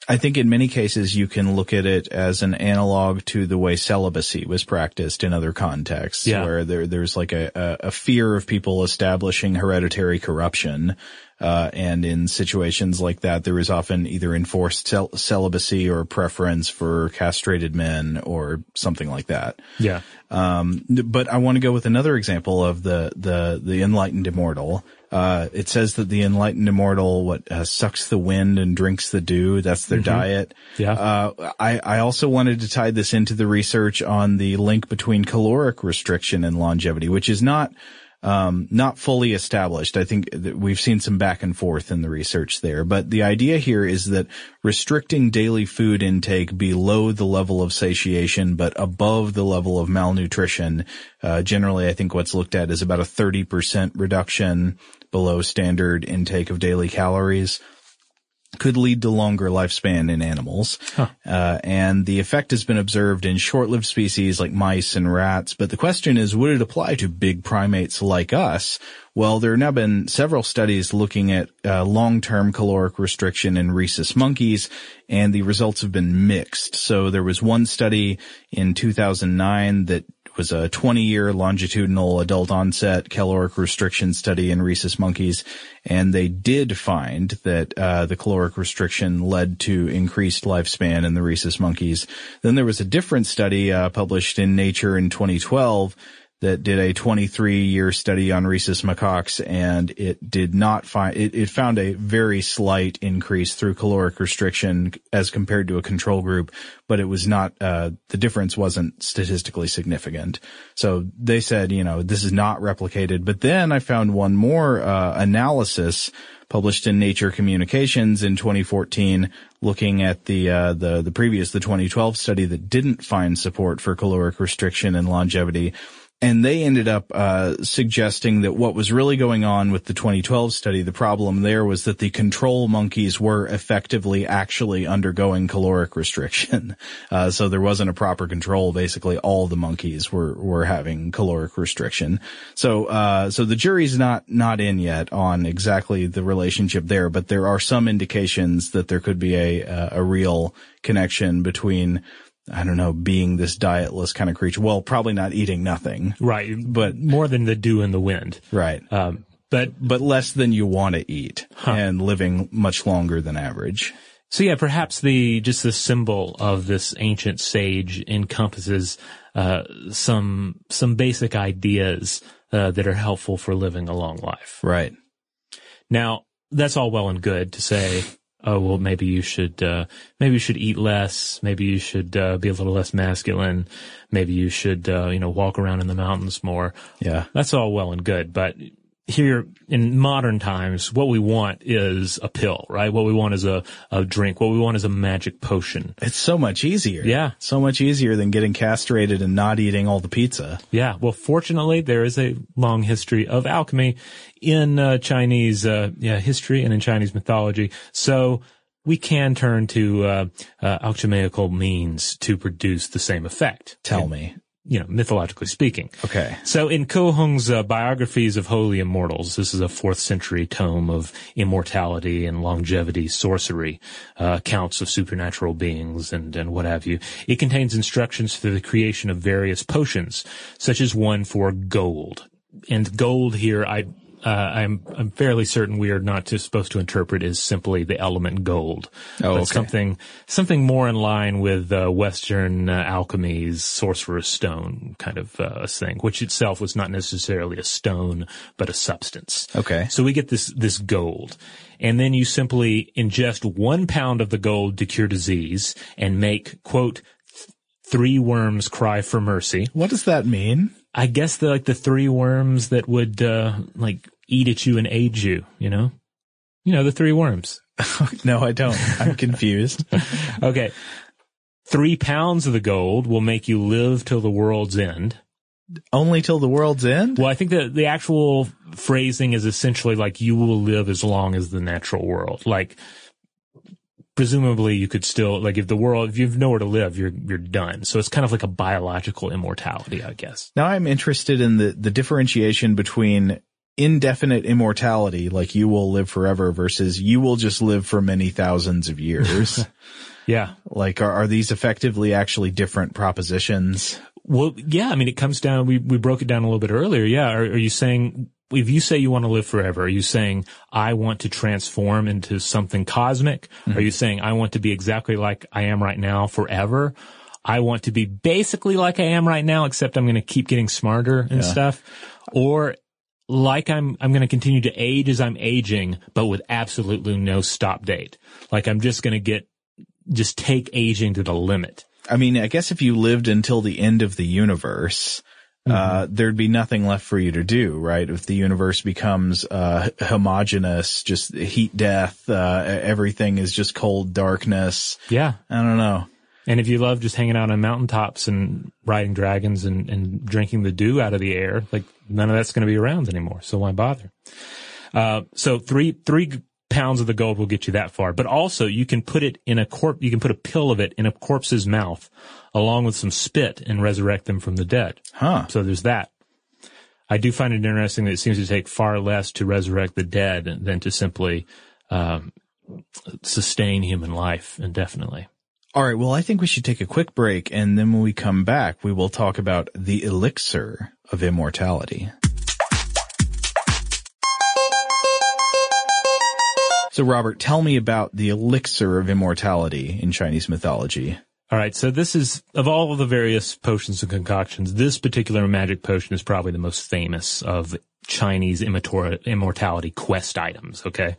I think in many cases you can look at it as an analog to the way celibacy was practiced in other contexts, Yeah. where there there's like a, a fear of people establishing hereditary corruption. Uh, and in situations like that, there is often either enforced cel- celibacy or preference for castrated men or something like that. Yeah. Um, but I want to go with another example of the, the, the enlightened immortal. Uh, it says that the enlightened immortal, what, uh, sucks the wind and drinks the dew. That's their diet. Yeah. Uh, I, I also wanted to tie this into the research on the link between caloric restriction and longevity, which is not, um, not fully established. I think we've seen some back and forth in the research there, but the idea here is that restricting daily food intake below the level of satiation, but above the level of malnutrition, uh, generally I think what's looked at is about a 30% reduction below standard intake of daily calories could lead to longer lifespan in animals. Uh, and the effect has been observed in short-lived species like mice and rats. But the question is, would it apply to big primates like us? Well, there have now been several studies looking at uh, long-term caloric restriction in rhesus monkeys, and the results have been mixed. So there was one study in 2009 that was a 20 year longitudinal adult onset caloric restriction study in rhesus monkeys. And they did find that, uh, the caloric restriction led to increased lifespan in the rhesus monkeys. Then there was a different study, uh, published in Nature in 2012 that did a 23 year study on rhesus macaques and it did not find, it, it found a very slight increase through caloric restriction as compared to a control group, but it was not, uh, the difference wasn't statistically significant. So they said, you know, this is not replicated, but then I found one more, uh, analysis published in Nature Communications in 2014 looking at the uh, the the previous the 2012 study that didn't find support for caloric restriction and longevity and they ended up uh, suggesting that what was really going on with the 2012 study, the problem there was that the control monkeys were effectively actually undergoing caloric restriction. Uh, so there wasn't a proper control. Basically, all the monkeys were were having caloric restriction. So uh, so the jury's not not in yet on exactly the relationship there, but there are some indications that there could be a a, a real connection between I don't know, being this dietless kind of creature. Well, probably not eating nothing. Right. But- more than the dew in the wind. Right. Um, but but less than you want to eat and living much longer than average. So yeah, perhaps the just the symbol of this ancient sage encompasses uh, some some basic ideas uh, that are helpful for living a long life. Right. Now, that's all well and good to say. Oh well, maybe you should uh, maybe you should eat less. Maybe you should uh, be a little less masculine. Maybe you should uh, you know walk around in the mountains more. Yeah. That's all well and good, but here in modern times, what we want is a pill, right? What we want is a, a drink. What we want is a magic potion. It's so much easier. Yeah. So much easier than getting castrated and not eating all the pizza. Yeah. Well, fortunately, there is a long history of alchemy in uh, Chinese uh, yeah, history and in Chinese mythology. So we can turn to uh, uh, alchemical means to produce the same effect. Tell me. You know, mythologically speaking. Okay. So in Ko Hung's uh, Biographies of Holy Immortals, this is a fourth century tome of immortality and longevity, sorcery, uh, accounts of supernatural beings and, and what have you. It contains instructions for the creation of various potions, such as one for gold. And gold here, I, uh, I'm I'm fairly certain we are not just supposed to interpret as simply the element gold, Oh, okay. something something more in line with uh, Western uh, alchemy's sorcerer's stone kind of uh, thing, which itself was not necessarily a stone but a substance. Okay. So we get this this gold, and then you simply ingest one pound of the gold to cure disease and make quote three worms cry for mercy. What does that mean? I guess the like the three worms that would uh like eat at you and age you, you know? You know, the three worms. No, I don't. I'm confused. Okay. Three pounds of the gold will make you live till the world's end. Only till the world's end? Well, I think that the actual phrasing is essentially like you will live as long as the natural world. Like, presumably you could still, like if the world, if you have nowhere to live, you're, you're done. So it's kind of like a biological immortality, I guess. Now I'm interested in the, the differentiation between indefinite immortality, like you will live forever versus you will just live for many thousands of years. Yeah. like are, are these effectively actually different propositions? Well, yeah, I mean, it comes down, we, we broke it down a little bit earlier. Yeah. Are, are you saying, if you say you want to live forever, are you saying, I want to transform into something cosmic? Are mm-hmm. you saying, I want to be exactly like I am right now forever? I want to be basically like I am right now, except I'm going to keep getting smarter and stuff. Or like I'm, I'm going to continue to age as I'm aging, but with absolutely no stop date. Like I'm just going to get, just take aging to the limit. I mean, I guess if you lived until the end of the universe, uh, there'd be nothing left for you to do, right? If the universe becomes, uh, homogeneous, just heat death, uh, everything is just cold darkness. Yeah. I don't know. And if you love just hanging out on mountaintops and riding dragons and, and drinking the dew out of the air, like none of that's going to be around anymore. So why bother? Uh, so three, three pounds of the gold will get you that far, but also you can put it in a corp, you can put a pill of it in a corpse's mouth along with some spit and resurrect them from the dead. Huh. So there's that. I do find it interesting that it seems to take far less to resurrect the dead than to simply, um, sustain human life indefinitely. All right. Well, I think we should take a quick break. And then when we come back, we will talk about the elixir of immortality. So Robert, tell me about the elixir of immortality in Chinese mythology. All right, so this is of all of the various potions and concoctions, this particular magic potion is probably the most famous of Chinese immortality quest items. Okay,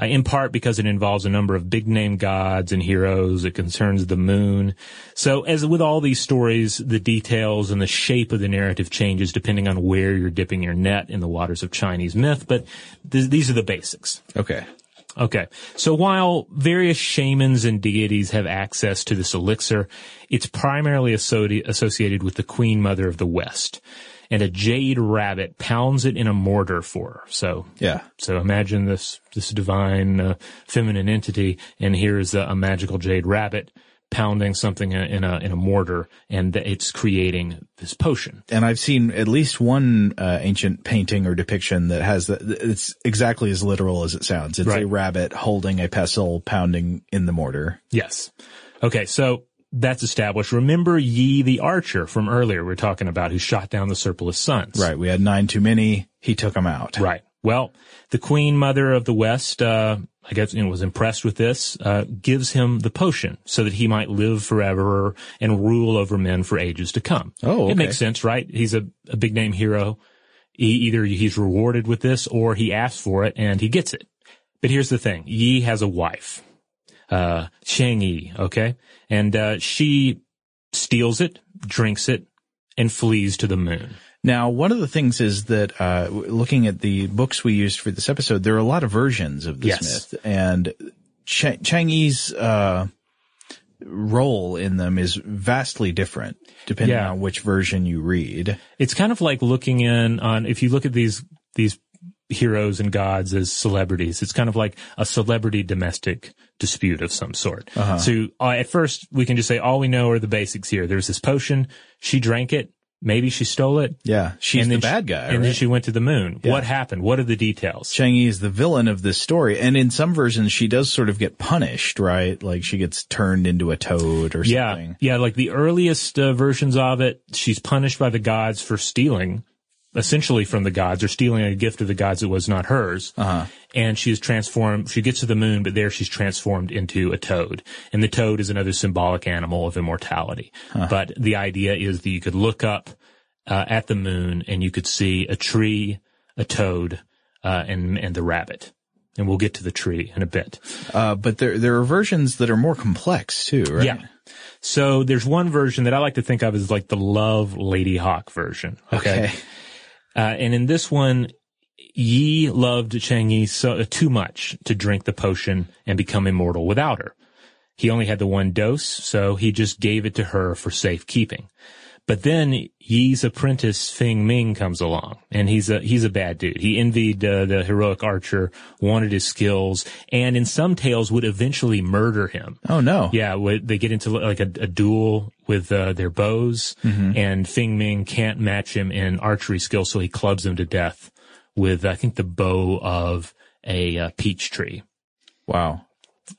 uh, in part because it involves a number of big name gods and heroes. It concerns the moon. So, as with all these stories, the details and the shape of the narrative changes depending on where you're dipping your net in the waters of Chinese myth. But th- these are the basics. Okay. Okay. So while various shamans and deities have access to this elixir, it's primarily associ- associated with the Queen Mother of the West. And a jade rabbit pounds it in a mortar for her. So, Yeah. so imagine this, this divine, uh, feminine entity, and here's a, a magical jade rabbit pounding something in a, in a, in a mortar, and it's creating this potion. And I've seen at least one uh, ancient painting or depiction that has the, it's exactly as literal as it sounds. It's a rabbit holding a pestle pounding in the mortar. Yes. Okay, so that's established. Remember Yi the archer from earlier we are talking about who shot down the surplus suns. Right. We had nine too many. He took them out. Right. Well, the queen mother of the West, uh, I guess, you know, was impressed with this, uh, gives him the potion so that he might live forever and rule over men for ages to come. Oh, okay. It makes sense, right? He's a, a big name hero. He, either he's rewarded with this or he asks for it and he gets it. But here's the thing. Yi has a wife, uh, Chang Yi, okay? And, uh, she steals it, drinks it, and flees to the moon. Now, one of the things is that, uh, looking at the books we used for this episode, there are a lot of versions of this Yes. myth and Ch- uh, role in them is vastly different depending Yeah. on which version you read. It's kind of like looking in on, if you look at these, these heroes and gods as celebrities, it's kind of like a celebrity domestic dispute of some sort. So uh, at first we can just say all we know are the basics here. There's this potion. She drank it. Maybe she stole it. Yeah. She's and the bad she- guy. And then she went to the moon. What happened? What are the details? Chang Yi is the villain of this story. And in some versions, she does sort of get punished, right? Like she gets turned into a toad or Yeah. something. Yeah. Like the earliest uh, versions of it, she's punished by the gods for stealing essentially from the gods or stealing a gift of the gods that was not hers. Uh-huh. And she is transformed, she gets to the moon, but there she's transformed into a toad. And the toad is another symbolic animal of immortality. But the idea is that you could look up uh, at the moon and you could see a tree, a toad, uh, and, and the rabbit. And we'll get to the tree in a bit. Uh, but there, there are versions that are more complex too, right? Yeah. So there's one version that I like to think of as like the Love Ladyhawke version. Okay. Uh, and in this one, Yi loved Chang Yi so, uh, too much to drink the potion and become immortal without her. He only had the one dose, so he just gave it to her for safekeeping. But then Yi's apprentice Feng Ming comes along, and he's a he's a bad dude. He envied uh, the heroic archer, wanted his skills, and in some tales would eventually murder him. Oh no. Yeah, they get into like a, a duel with uh, their bows, and Feng Ming can't match him in archery skill, so he clubs him to death with I think the bow of a uh, peach tree. Wow.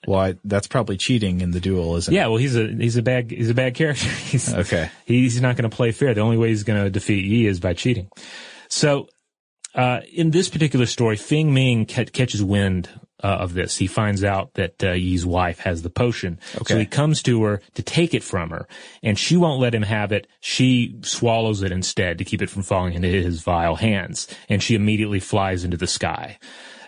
Well, I, that's probably cheating in the duel, isn't Yeah, well, he's a he's a bad he's a bad character. He's. Okay. he's not going to play fair. The only way he's going to defeat Yi is by cheating. So, uh, in this particular story, Feng Ming ca- catches wind uh, of this. He finds out that uh, Yi's wife has the potion. Okay. So he comes to her to take it from her, and she won't let him have it. She swallows it instead to keep it from falling into his vile hands, and she immediately flies into the sky.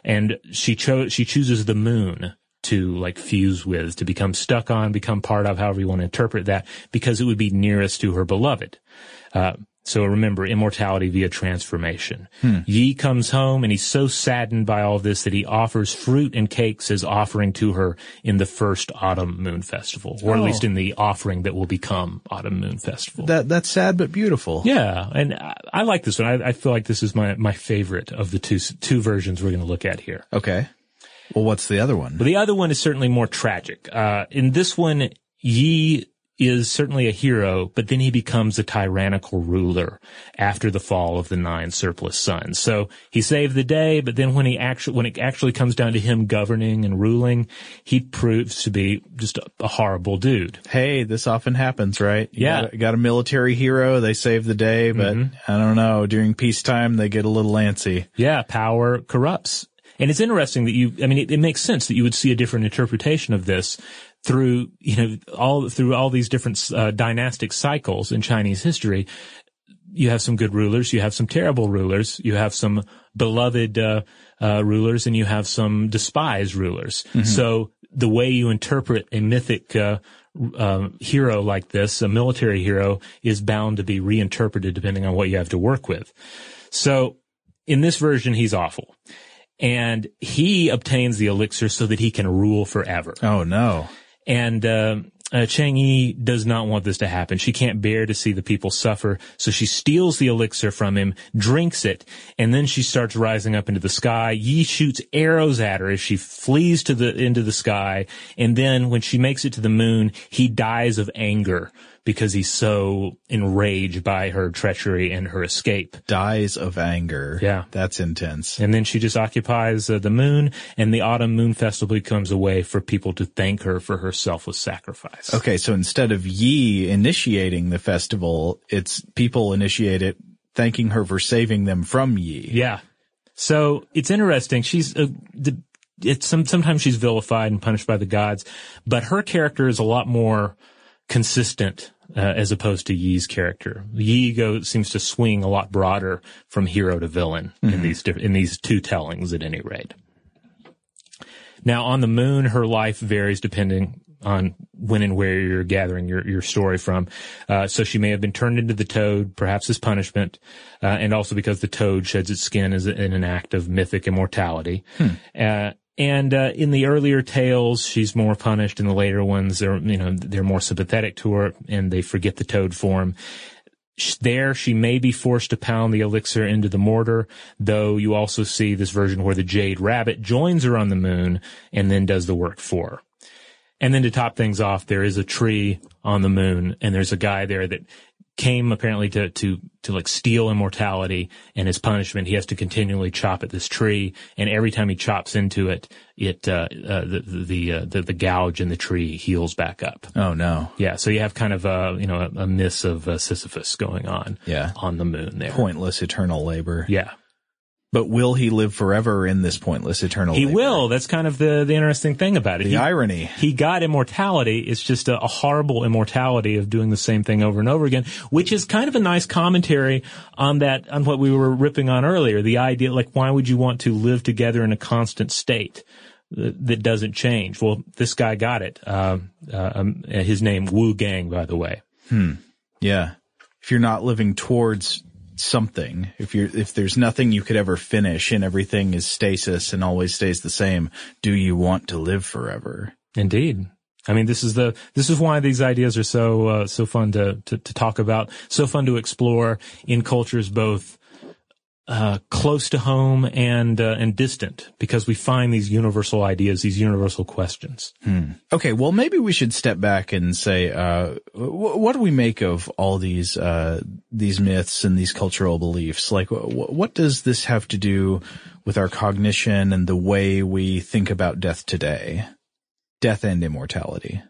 And she chose she chooses the moon to like fuse with, to become stuck on, become part of, however you want to interpret that, because it would be nearest to her beloved. Uh, so remember, immortality via transformation. Yi comes home and he's so saddened by all this that he offers fruit and cakes as offering to her in the first Autumn Moon Festival, or at Oh. least in the offering that will become Autumn Moon Festival. That that's sad but beautiful. yeah, and I, I like this one. I, I feel like this is my, my favorite of the two two versions we're going to look at here. Okay. Well, what's the other one? But the other one is certainly more tragic. Uh, in this one, Yi is certainly a hero, but then he becomes a tyrannical ruler after the fall of the nine surplus suns. So he saved the day, but then when he actually, when it actually comes down to him governing and ruling, he proves to be just a, a horrible dude. Hey, this often happens, right? You Yeah. Got a, got a military hero, they save the day, but I don't know, during peacetime they get a little antsy. Yeah, power corrupts. And it's interesting that you, I mean, it, it makes sense that you would see a different interpretation of this through, you know, all, through all these different uh, dynastic cycles in Chinese history. You have some good rulers, you have some terrible rulers, you have some beloved, uh, uh, rulers, and you have some despised rulers. So the way you interpret a mythic, uh, uh, hero like this, a military hero, is bound to be reinterpreted depending on what you have to work with. So in this version, he's awful. And he obtains the elixir so that he can rule forever. Oh no. And uh, uh, Chang Yi does not want this to happen. She can't bear to see the people suffer, so she steals the elixir from him, drinks it, and then she starts rising up into the sky. Yi shoots arrows at her as she flees to the into the sky, and then when she makes it to the moon, he dies of anger because he's so enraged by her treachery and her escape. Dies of anger. Yeah. That's intense. And then she just occupies uh, the moon, and the autumn moon festival becomes a way for people to thank her for her selfless sacrifice. Okay, so instead of Yi initiating the festival, it's people initiate it thanking her for saving them from Yi. Yeah. So it's interesting. She's uh, the, it's some, sometimes she's vilified and punished by the gods, but her character is a lot more consistent uh, as opposed to Yi's character. Yi go seems to swing a lot broader from hero to villain in these in these two tellings at any rate. Now on the moon, her life varies depending on when and where you're gathering your, your story from. Uh, so she may have been turned into the toad, perhaps as punishment, uh, and also because the toad sheds its skin as in an act of mythic immortality. Uh, and uh, in the earlier tales, she's more punished. In the later ones, they're you know they're more sympathetic to her, and they forget the toad form. There, she may be forced to pound the elixir into the mortar, though you also see this version where the jade rabbit joins her on the moon and then does the work for her. And then to top things off, there is a tree on the moon, and there's a guy there that came apparently to, to, to like steal immortality and his punishment, he has to continually chop at this tree. And every time he chops into it, it, uh, uh the, the, uh, the, the, gouge in the tree heals back up. Oh no. Yeah. So you have kind of a, you know, a, a miss of uh, Sisyphus going on. Yeah. On the moon there. Pointless eternal labor. Yeah. But will he live forever in this pointless eternal? He labor? will. That's kind of the the interesting thing about it. The he, irony. He got immortality. It's just a, a, horrible immortality of doing the same thing over and over again, which is kind of a nice commentary on that on what we were ripping on earlier. The idea, like, why would you want to live together in a constant state? That doesn't change. Well, this guy got it. Uh, uh, um, his name Wu Gang, by the way. Hmm. Yeah. If you're not living towards something. If you're, if there's nothing you could ever finish and everything is stasis and always stays the same, do you want to live forever? Indeed. I mean, this is the, this is why these ideas are so, uh, so fun to, to, to talk about, so fun to explore in cultures both uh, close to home and uh, and distant because we find these universal ideas, these universal questions. Hmm. Okay, well, maybe we should step back and say, uh, w- what do we make of all these uh, these myths and these cultural beliefs? Like, w- what does this have to do with our cognition and the way we think about death today, death and immortality?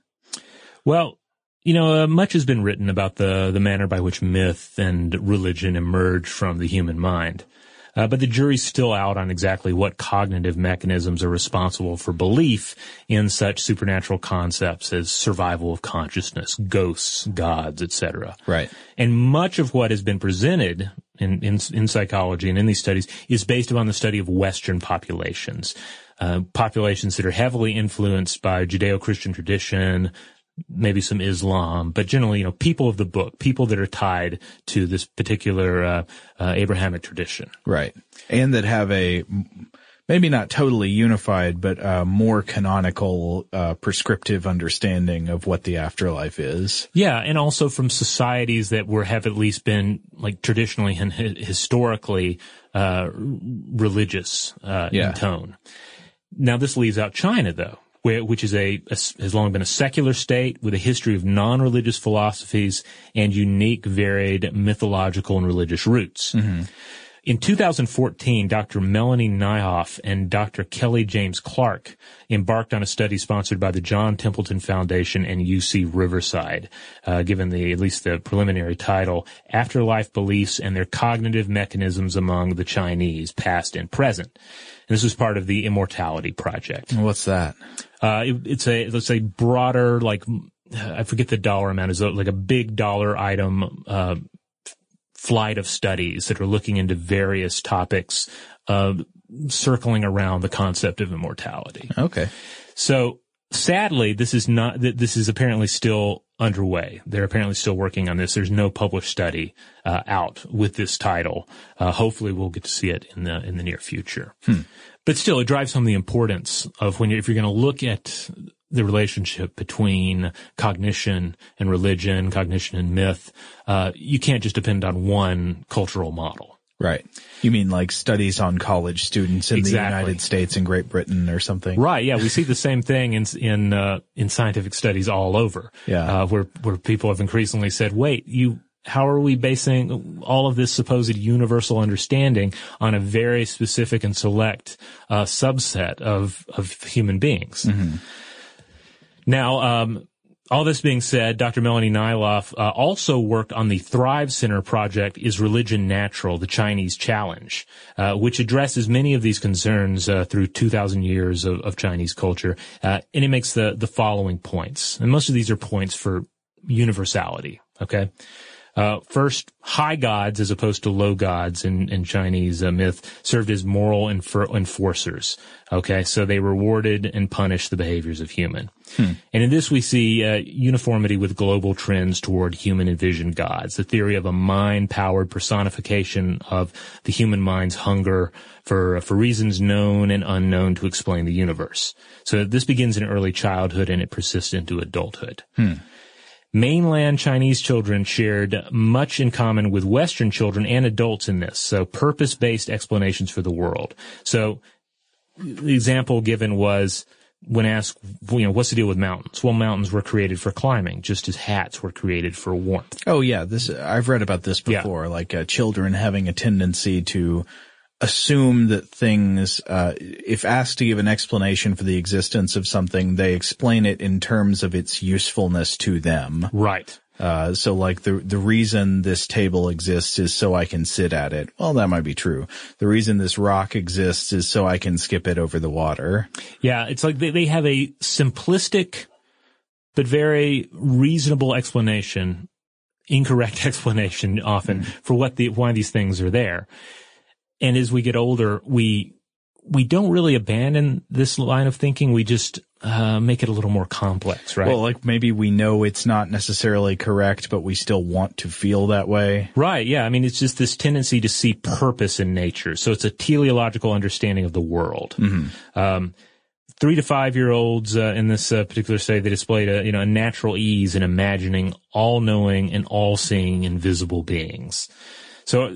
Well, you know, uh, much has been written about the, the manner by which myth and religion emerge from the human mind. Uh, but the jury's still out on exactly what cognitive mechanisms are responsible for belief in such supernatural concepts as survival of consciousness, ghosts, gods, etc. Right. And much of what has been presented in, in, in psychology and in these studies is based upon the study of Western populations. Uh, populations that are heavily influenced by Judeo-Christian tradition, maybe some Islam, but generally, you know, people of the book, people that are tied to this particular uh, uh, Abrahamic tradition. Right. And that have a maybe not totally unified, but uh, more canonical, uh, prescriptive understanding of what the afterlife is. Yeah, and also from societies that were have at least been like traditionally and historically uh, religious uh, yeah. in tone. Now this leaves out China, though where, which is a, a, has long been a secular state with a history of non-religious philosophies and unique, varied mythological and religious roots. Mm-hmm. In 2014, Dr. Melanie Nyhof and Dr. Kelly James Clark embarked on a study sponsored by the John Templeton Foundation and UC Riverside, uh, given the at least the preliminary title "Afterlife Beliefs and Their Cognitive Mechanisms Among the Chinese, Past and Present." This was part of the Immortality Project. What's that? Uh, it, it's a let's say broader like I forget the dollar amount is like a big dollar item uh, flight of studies that are looking into various topics uh, circling around the concept of immortality. Okay. So sadly, this is not, this is apparently still underway. They're apparently still working on this. There's no published study uh, out with this title. Uh, hopefully, we'll get to see it in the in the near future. Hmm. But still, it drives home the importance of when you're, if you're going to look at the relationship between cognition and religion, cognition and myth, uh, you can't just depend on one cultural model. Right. You mean like studies on college students in exactly. the United States and Great Britain or something? Right. Yeah, we see the same thing in in uh, in scientific studies all over. Yeah. Uh, where where people have increasingly said, "Wait, you how are we basing all of this supposed universal understanding on a very specific and select uh, subset of of human beings?" Mm-hmm. Now, um, all this being said, Dr. Melanie Nyhof uh, also worked on the Thrive Center project Is Religion Natural? The Chinese Challenge, uh, which addresses many of these concerns uh, through 2,000 years of, of Chinese culture. Uh, and it makes the, the following points. And most of these are points for universality. Okay. Uh, first, high gods as opposed to low gods in, in Chinese uh, myth served as moral enforcers. Okay, so they rewarded and punished the behaviors of human. Hmm. And in this we see uh, uniformity with global trends toward human envisioned gods. The theory of a mind-powered personification of the human mind's hunger for for reasons known and unknown to explain the universe. So this begins in early childhood and it persists into adulthood. Hmm mainland Chinese children shared much in common with Western children and adults in this. So purpose-based explanations for the world. So the example given was when asked, you know, what's the deal with mountains? Well, mountains were created for climbing, just as hats were created for warmth. Oh yeah, this I've read about this before. Yeah. Like uh, children having a tendency to assume that things, uh, if asked to give an explanation for the existence of something, they explain it in terms of its usefulness to them. Right. Uh, so like the, the reason this table exists is so I can sit at it. Well, that might be true. The reason this rock exists is so I can skip it over the water. Yeah, it's like they, they have a simplistic but very reasonable explanation, incorrect explanation often for what the why these things are there. And as we get older, we we don't really abandon this line of thinking. We just uh, make it a little more complex, right? Well, like maybe we know it's not necessarily correct, but we still want to feel that way. Right. Yeah. I mean, it's just this tendency to see purpose in nature. So it's a teleological understanding of the world. Um, three to five year olds uh, in this uh, particular study, they displayed a you know a natural ease in imagining all knowing and all seeing invisible beings. So uh,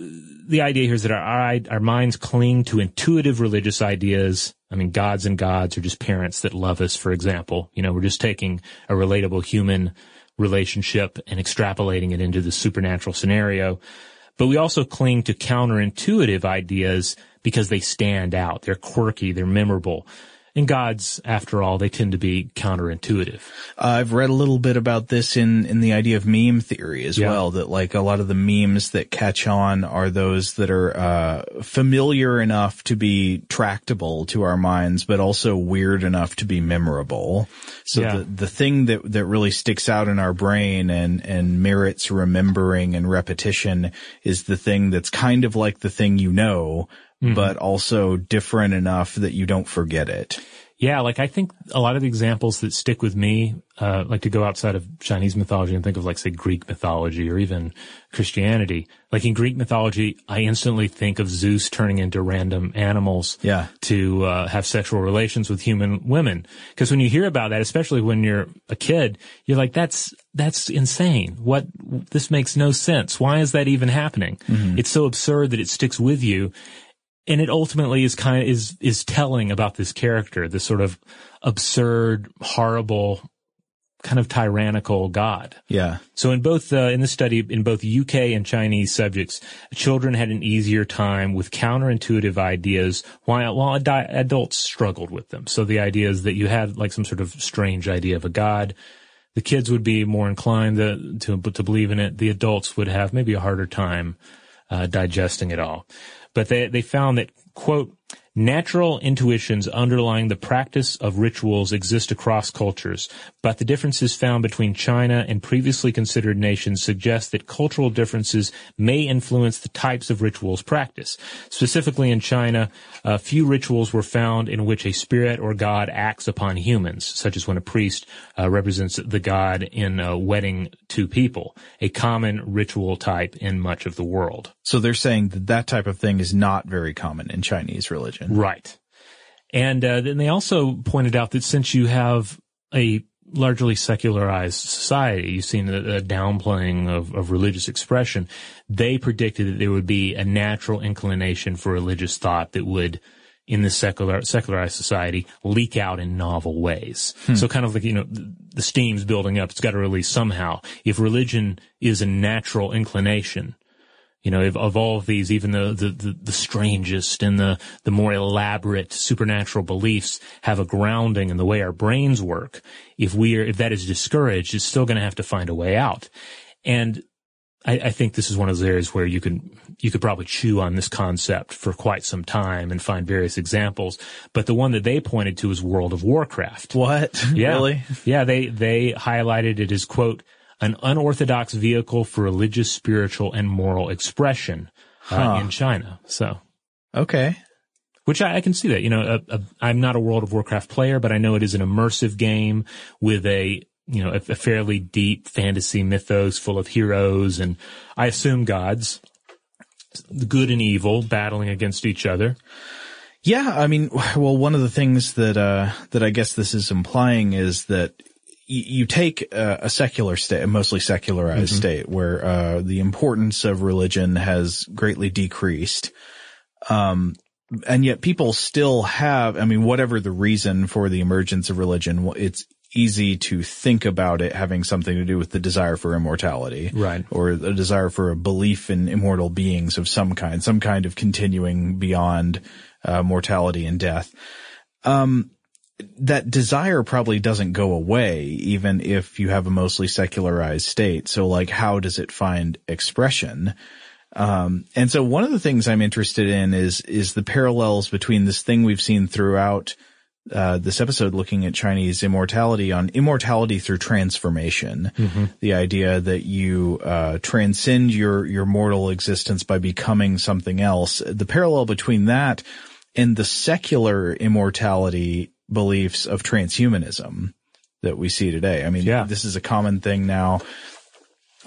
the idea here is that our, our our minds cling to intuitive religious ideas. I mean, gods and gods are just parents that love us. For example, you know, we're just taking a relatable human relationship and extrapolating it into the supernatural scenario. But we also cling to counterintuitive ideas because they stand out. They're quirky. They're memorable. And gods, after all, they tend to be counterintuitive. I've read a little bit about this in, in the idea of meme theory as Yeah. well, that like a lot of the memes that catch on are those that are, uh, familiar enough to be tractable to our minds, but also weird enough to be memorable. So Yeah. the, the thing that, that really sticks out in our brain and, and merits remembering and repetition is the thing that's kind of like the thing you know, Mm-hmm. but also different enough that you don't forget it. Yeah, like I think a lot of the examples that stick with me, uh, like to go outside of Chinese mythology and think of like say Greek mythology or even Christianity. Like in Greek mythology, I instantly think of Zeus turning into random animals Yeah. to uh, have sexual relations with human women. Because when you hear about that, especially when you're a kid, you're like, "That's that's insane. What this makes no sense. Why is that even happening?" It's so absurd that it sticks with you and it ultimately is kind of is is telling about this character, this sort of absurd, horrible, kind of tyrannical god. Yeah. So in both uh, in this study, in both UK and Chinese subjects, children had an easier time with counterintuitive ideas, while while adi- adults struggled with them. So the idea is that you had like some sort of strange idea of a god. The kids would be more inclined to to, to believe in it. The adults would have maybe a harder time uh, digesting it all. But they they found that quote natural intuitions underlying the practice of rituals exist across cultures, but the differences found between China and previously considered nations suggest that cultural differences may influence the types of rituals practiced. Specifically in China, a few rituals were found in which a spirit or god acts upon humans, such as when a priest uh, represents the god in uh, wedding two people, a common ritual type in much of the world. So they're saying that that type of thing is not very common in Chinese religion. Right. And uh, then they also pointed out that since you have a largely secularized society, you've seen a, a downplaying of, of religious expression, they predicted that there would be a natural inclination for religious thought that would in this secular, secularized society leak out in novel ways. So kind of like, you know, the, the steam's building up. It's got to release somehow. If religion is a natural inclination, you know, of, of all of these, even the, the, the, strangest and the, the more elaborate supernatural beliefs have a grounding in the way our brains work. If we are, if that is discouraged, it's still going to have to find a way out. And I, I think this is one of those areas where you could, you could probably chew on this concept for quite some time and find various examples. But the one that they pointed to is World of Warcraft. What? Yeah. Really? Yeah, they they highlighted it as quote an unorthodox vehicle for religious, spiritual, and moral expression uh, Huh. in China. So, Okay. which I, I can see that. You know, a, I'm not a World of Warcraft player, but I know it is an immersive game with a you know a, a fairly deep fantasy mythos full of heroes and I assume gods, the good and evil battling against each other. Yeah, I mean, well, one of the things that uh, that I guess this is implying is that you take uh, a secular state, a mostly secularized state, where uh, the importance of religion has greatly decreased. Um, and yet people still have, I mean, whatever the reason for the emergence of religion, it's easy to think about it having something to do with the desire for immortality. Right. Or a desire for a belief in immortal beings of some kind, some kind of continuing beyond uh, mortality and death. Um, that desire probably doesn't go away even if you have a mostly secularized state. So like, how does it find expression? Um, and so one of the things I'm interested in is, is the parallels between this thing we've seen throughout, uh, this episode looking at Chinese immortality on immortality through transformation. Mm-hmm. The idea that you, uh, transcend your, your mortal existence by becoming something else. The parallel between that and the secular immortality beliefs of transhumanism that we see today. I mean, yeah. this is a common thing now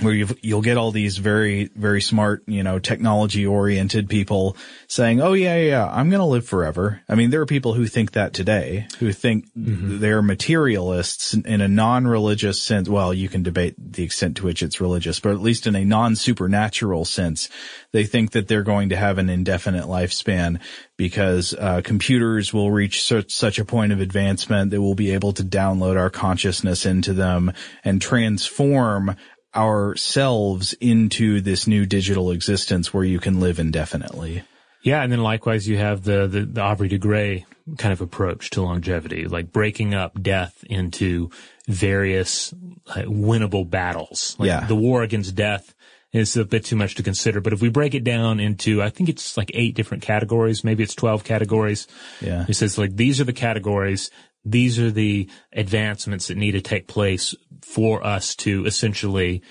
where you will get all these very, very smart, you know, technology oriented people saying, Oh yeah, yeah, I'm going to live forever. I mean, there are people who think that today, who think mm-hmm. they're materialists in a non-religious sense. Well, you can debate the extent to which it's religious, but at least in a non-supernatural sense, they think that they're going to have an indefinite lifespan because uh, computers will reach such, such a point of advancement that we'll be able to download our consciousness into them and transform ourselves into this new digital existence where you can live indefinitely. Yeah, and then likewise you have the, the, the Aubrey de Grey kind of approach to longevity, like breaking up death into various like, winnable battles. Like yeah. the war against death is a bit too much to consider, but if we break it down into, I think it's like eight different categories, maybe it's 12 categories. Yeah. It says like, these are the categories these are the advancements that need to take place for us to essentially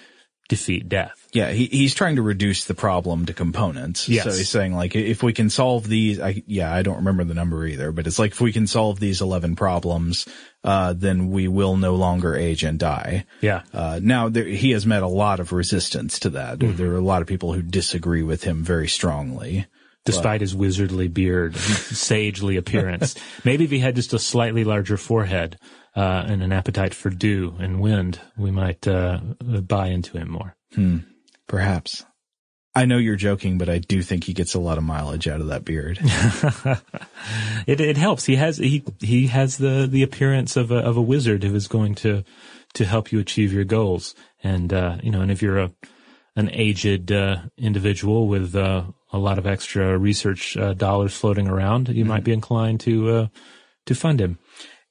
defeat death. Yeah, he, he's trying to reduce the problem to components. Yes. So he's saying like, if we can solve these, I, yeah, I don't remember the number either, but it's like if we can solve these 11 problems, uh, then we will no longer age and die. Yeah. Uh, now there, he has met a lot of resistance to that. Mm-hmm. There are a lot of people who disagree with him very strongly despite his wizardly beard and sagely appearance. Maybe if he had just a slightly larger forehead uh, and an appetite for dew and wind, we might uh, buy into him more. Hmm. Perhaps. I know you're joking, but I do think he gets a lot of mileage out of that beard. it it helps. He has he he has the the appearance of a of a wizard who is going to to help you achieve your goals. And uh, you know, and if you're a an aged uh, individual with uh, a lot of extra research uh, dollars floating around, you mm-hmm. might be inclined to uh, to fund him.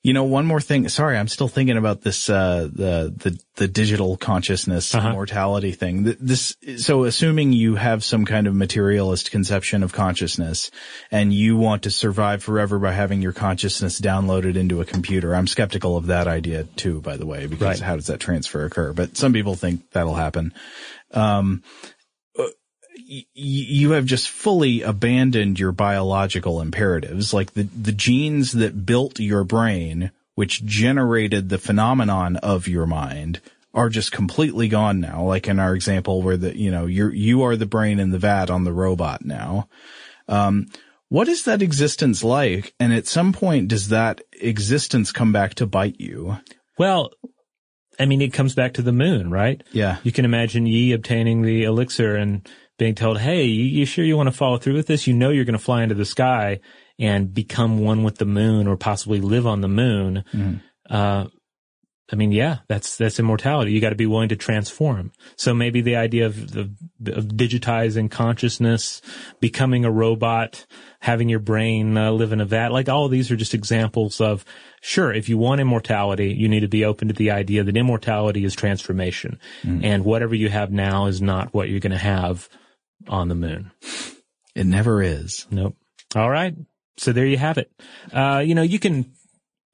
You know, one more thing. Sorry, I'm still thinking about this uh, the the the digital consciousness uh-huh. mortality thing. This so assuming you have some kind of materialist conception of consciousness, and you want to survive forever by having your consciousness downloaded into a computer. I'm skeptical of that idea too, by the way, because right. how does that transfer occur? But some people think that'll happen. Um, you have just fully abandoned your biological imperatives, like the, the genes that built your brain, which generated the phenomenon of your mind are just completely gone now. Like in our example where the, you know, you're, you are the brain in the vat on the robot now. Um, what is that existence like? And at some point, does that existence come back to bite you? Well, I mean, it comes back to the moon, right? Yeah. You can imagine Yi obtaining the elixir and being told, Hey, you sure you want to follow through with this? You know, you're going to fly into the sky and become one with the moon or possibly live on the moon. Mm. Uh, I mean, yeah, that's, that's immortality. You got to be willing to transform. So maybe the idea of, of, of digitizing consciousness, becoming a robot, having your brain uh, live in a vat, like all of these are just examples of, sure, if you want immortality, you need to be open to the idea that immortality is transformation. Mm. And whatever you have now is not what you're going to have on the moon. It never is. Nope. All right. So there you have it. Uh, you know, you can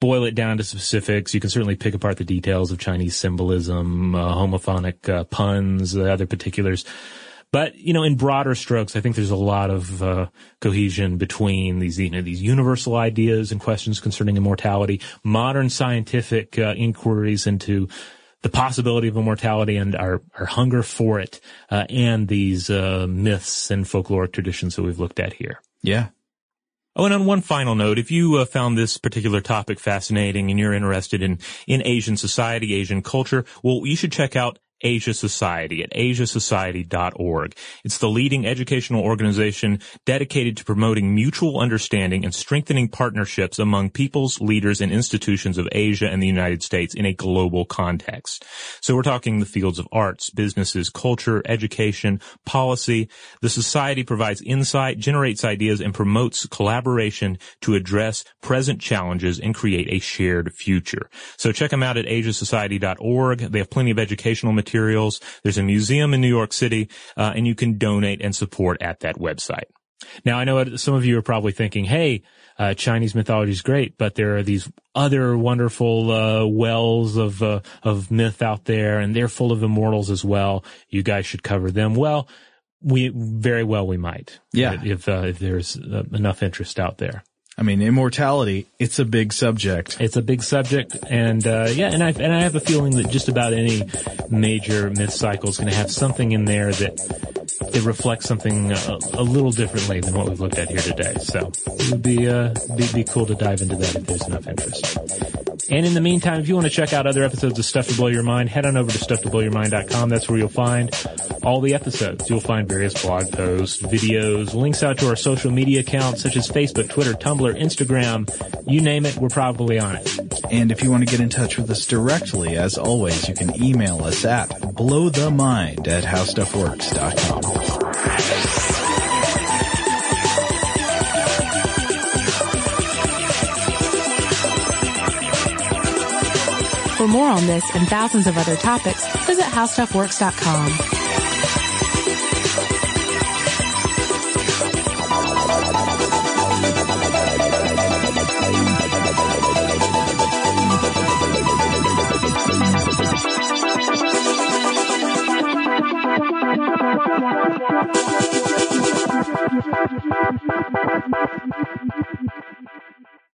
boil it down to specifics. You can certainly pick apart the details of Chinese symbolism, uh, homophonic uh, puns, uh, other particulars. But you know, in broader strokes, I think there's a lot of uh, cohesion between these you know these universal ideas and questions concerning immortality, modern scientific uh, inquiries into the possibility of immortality and our, our hunger for it, uh, and these uh, myths and folkloric traditions that we've looked at here. Yeah. Oh, and on one final note, if you uh, found this particular topic fascinating and you're interested in, in Asian society, Asian culture, well, you should check out Asia Society at asiasociety.org. It's the leading educational organization dedicated to promoting mutual understanding and strengthening partnerships among peoples, leaders, and institutions of Asia and the United States in a global context. So we're talking the fields of arts, businesses, culture, education, policy. The society provides insight, generates ideas, and promotes collaboration to address present challenges and create a shared future. So check them out at asiasociety.org. They have plenty of educational materials. There's a museum in New York City, uh, and you can donate and support at that website. Now I know some of you are probably thinking, hey, uh, Chinese mythology is great, but there are these other wonderful uh, wells of uh, of myth out there, and they're full of immortals as well. You guys should cover them. Well, we very well we might. Yeah. If uh, if there's uh, enough interest out there. I mean, immortality, it's a big subject. It's a big subject, and uh, yeah, and I and I have a feeling that just about any major myth cycle is going to have something in there that it reflects something a, a, little differently than what we've looked at here today. So it would be, uh, be, be cool to dive into that if there's enough interest. And in the meantime, if you want to check out other episodes of Stuff to Blow Your Mind, head on over to stufftoblowyourmind.com. That's where you'll find all the episodes. You'll find various blog posts, videos, links out to our social media accounts such as Facebook, Twitter, Tumblr, Instagram. You name it, we're probably on it. And if you want to get in touch with us directly, as always, you can email us at blowthemind at howstuffworks.com. For more on this and thousands of other topics, visit howstuffworks.com. Thank you.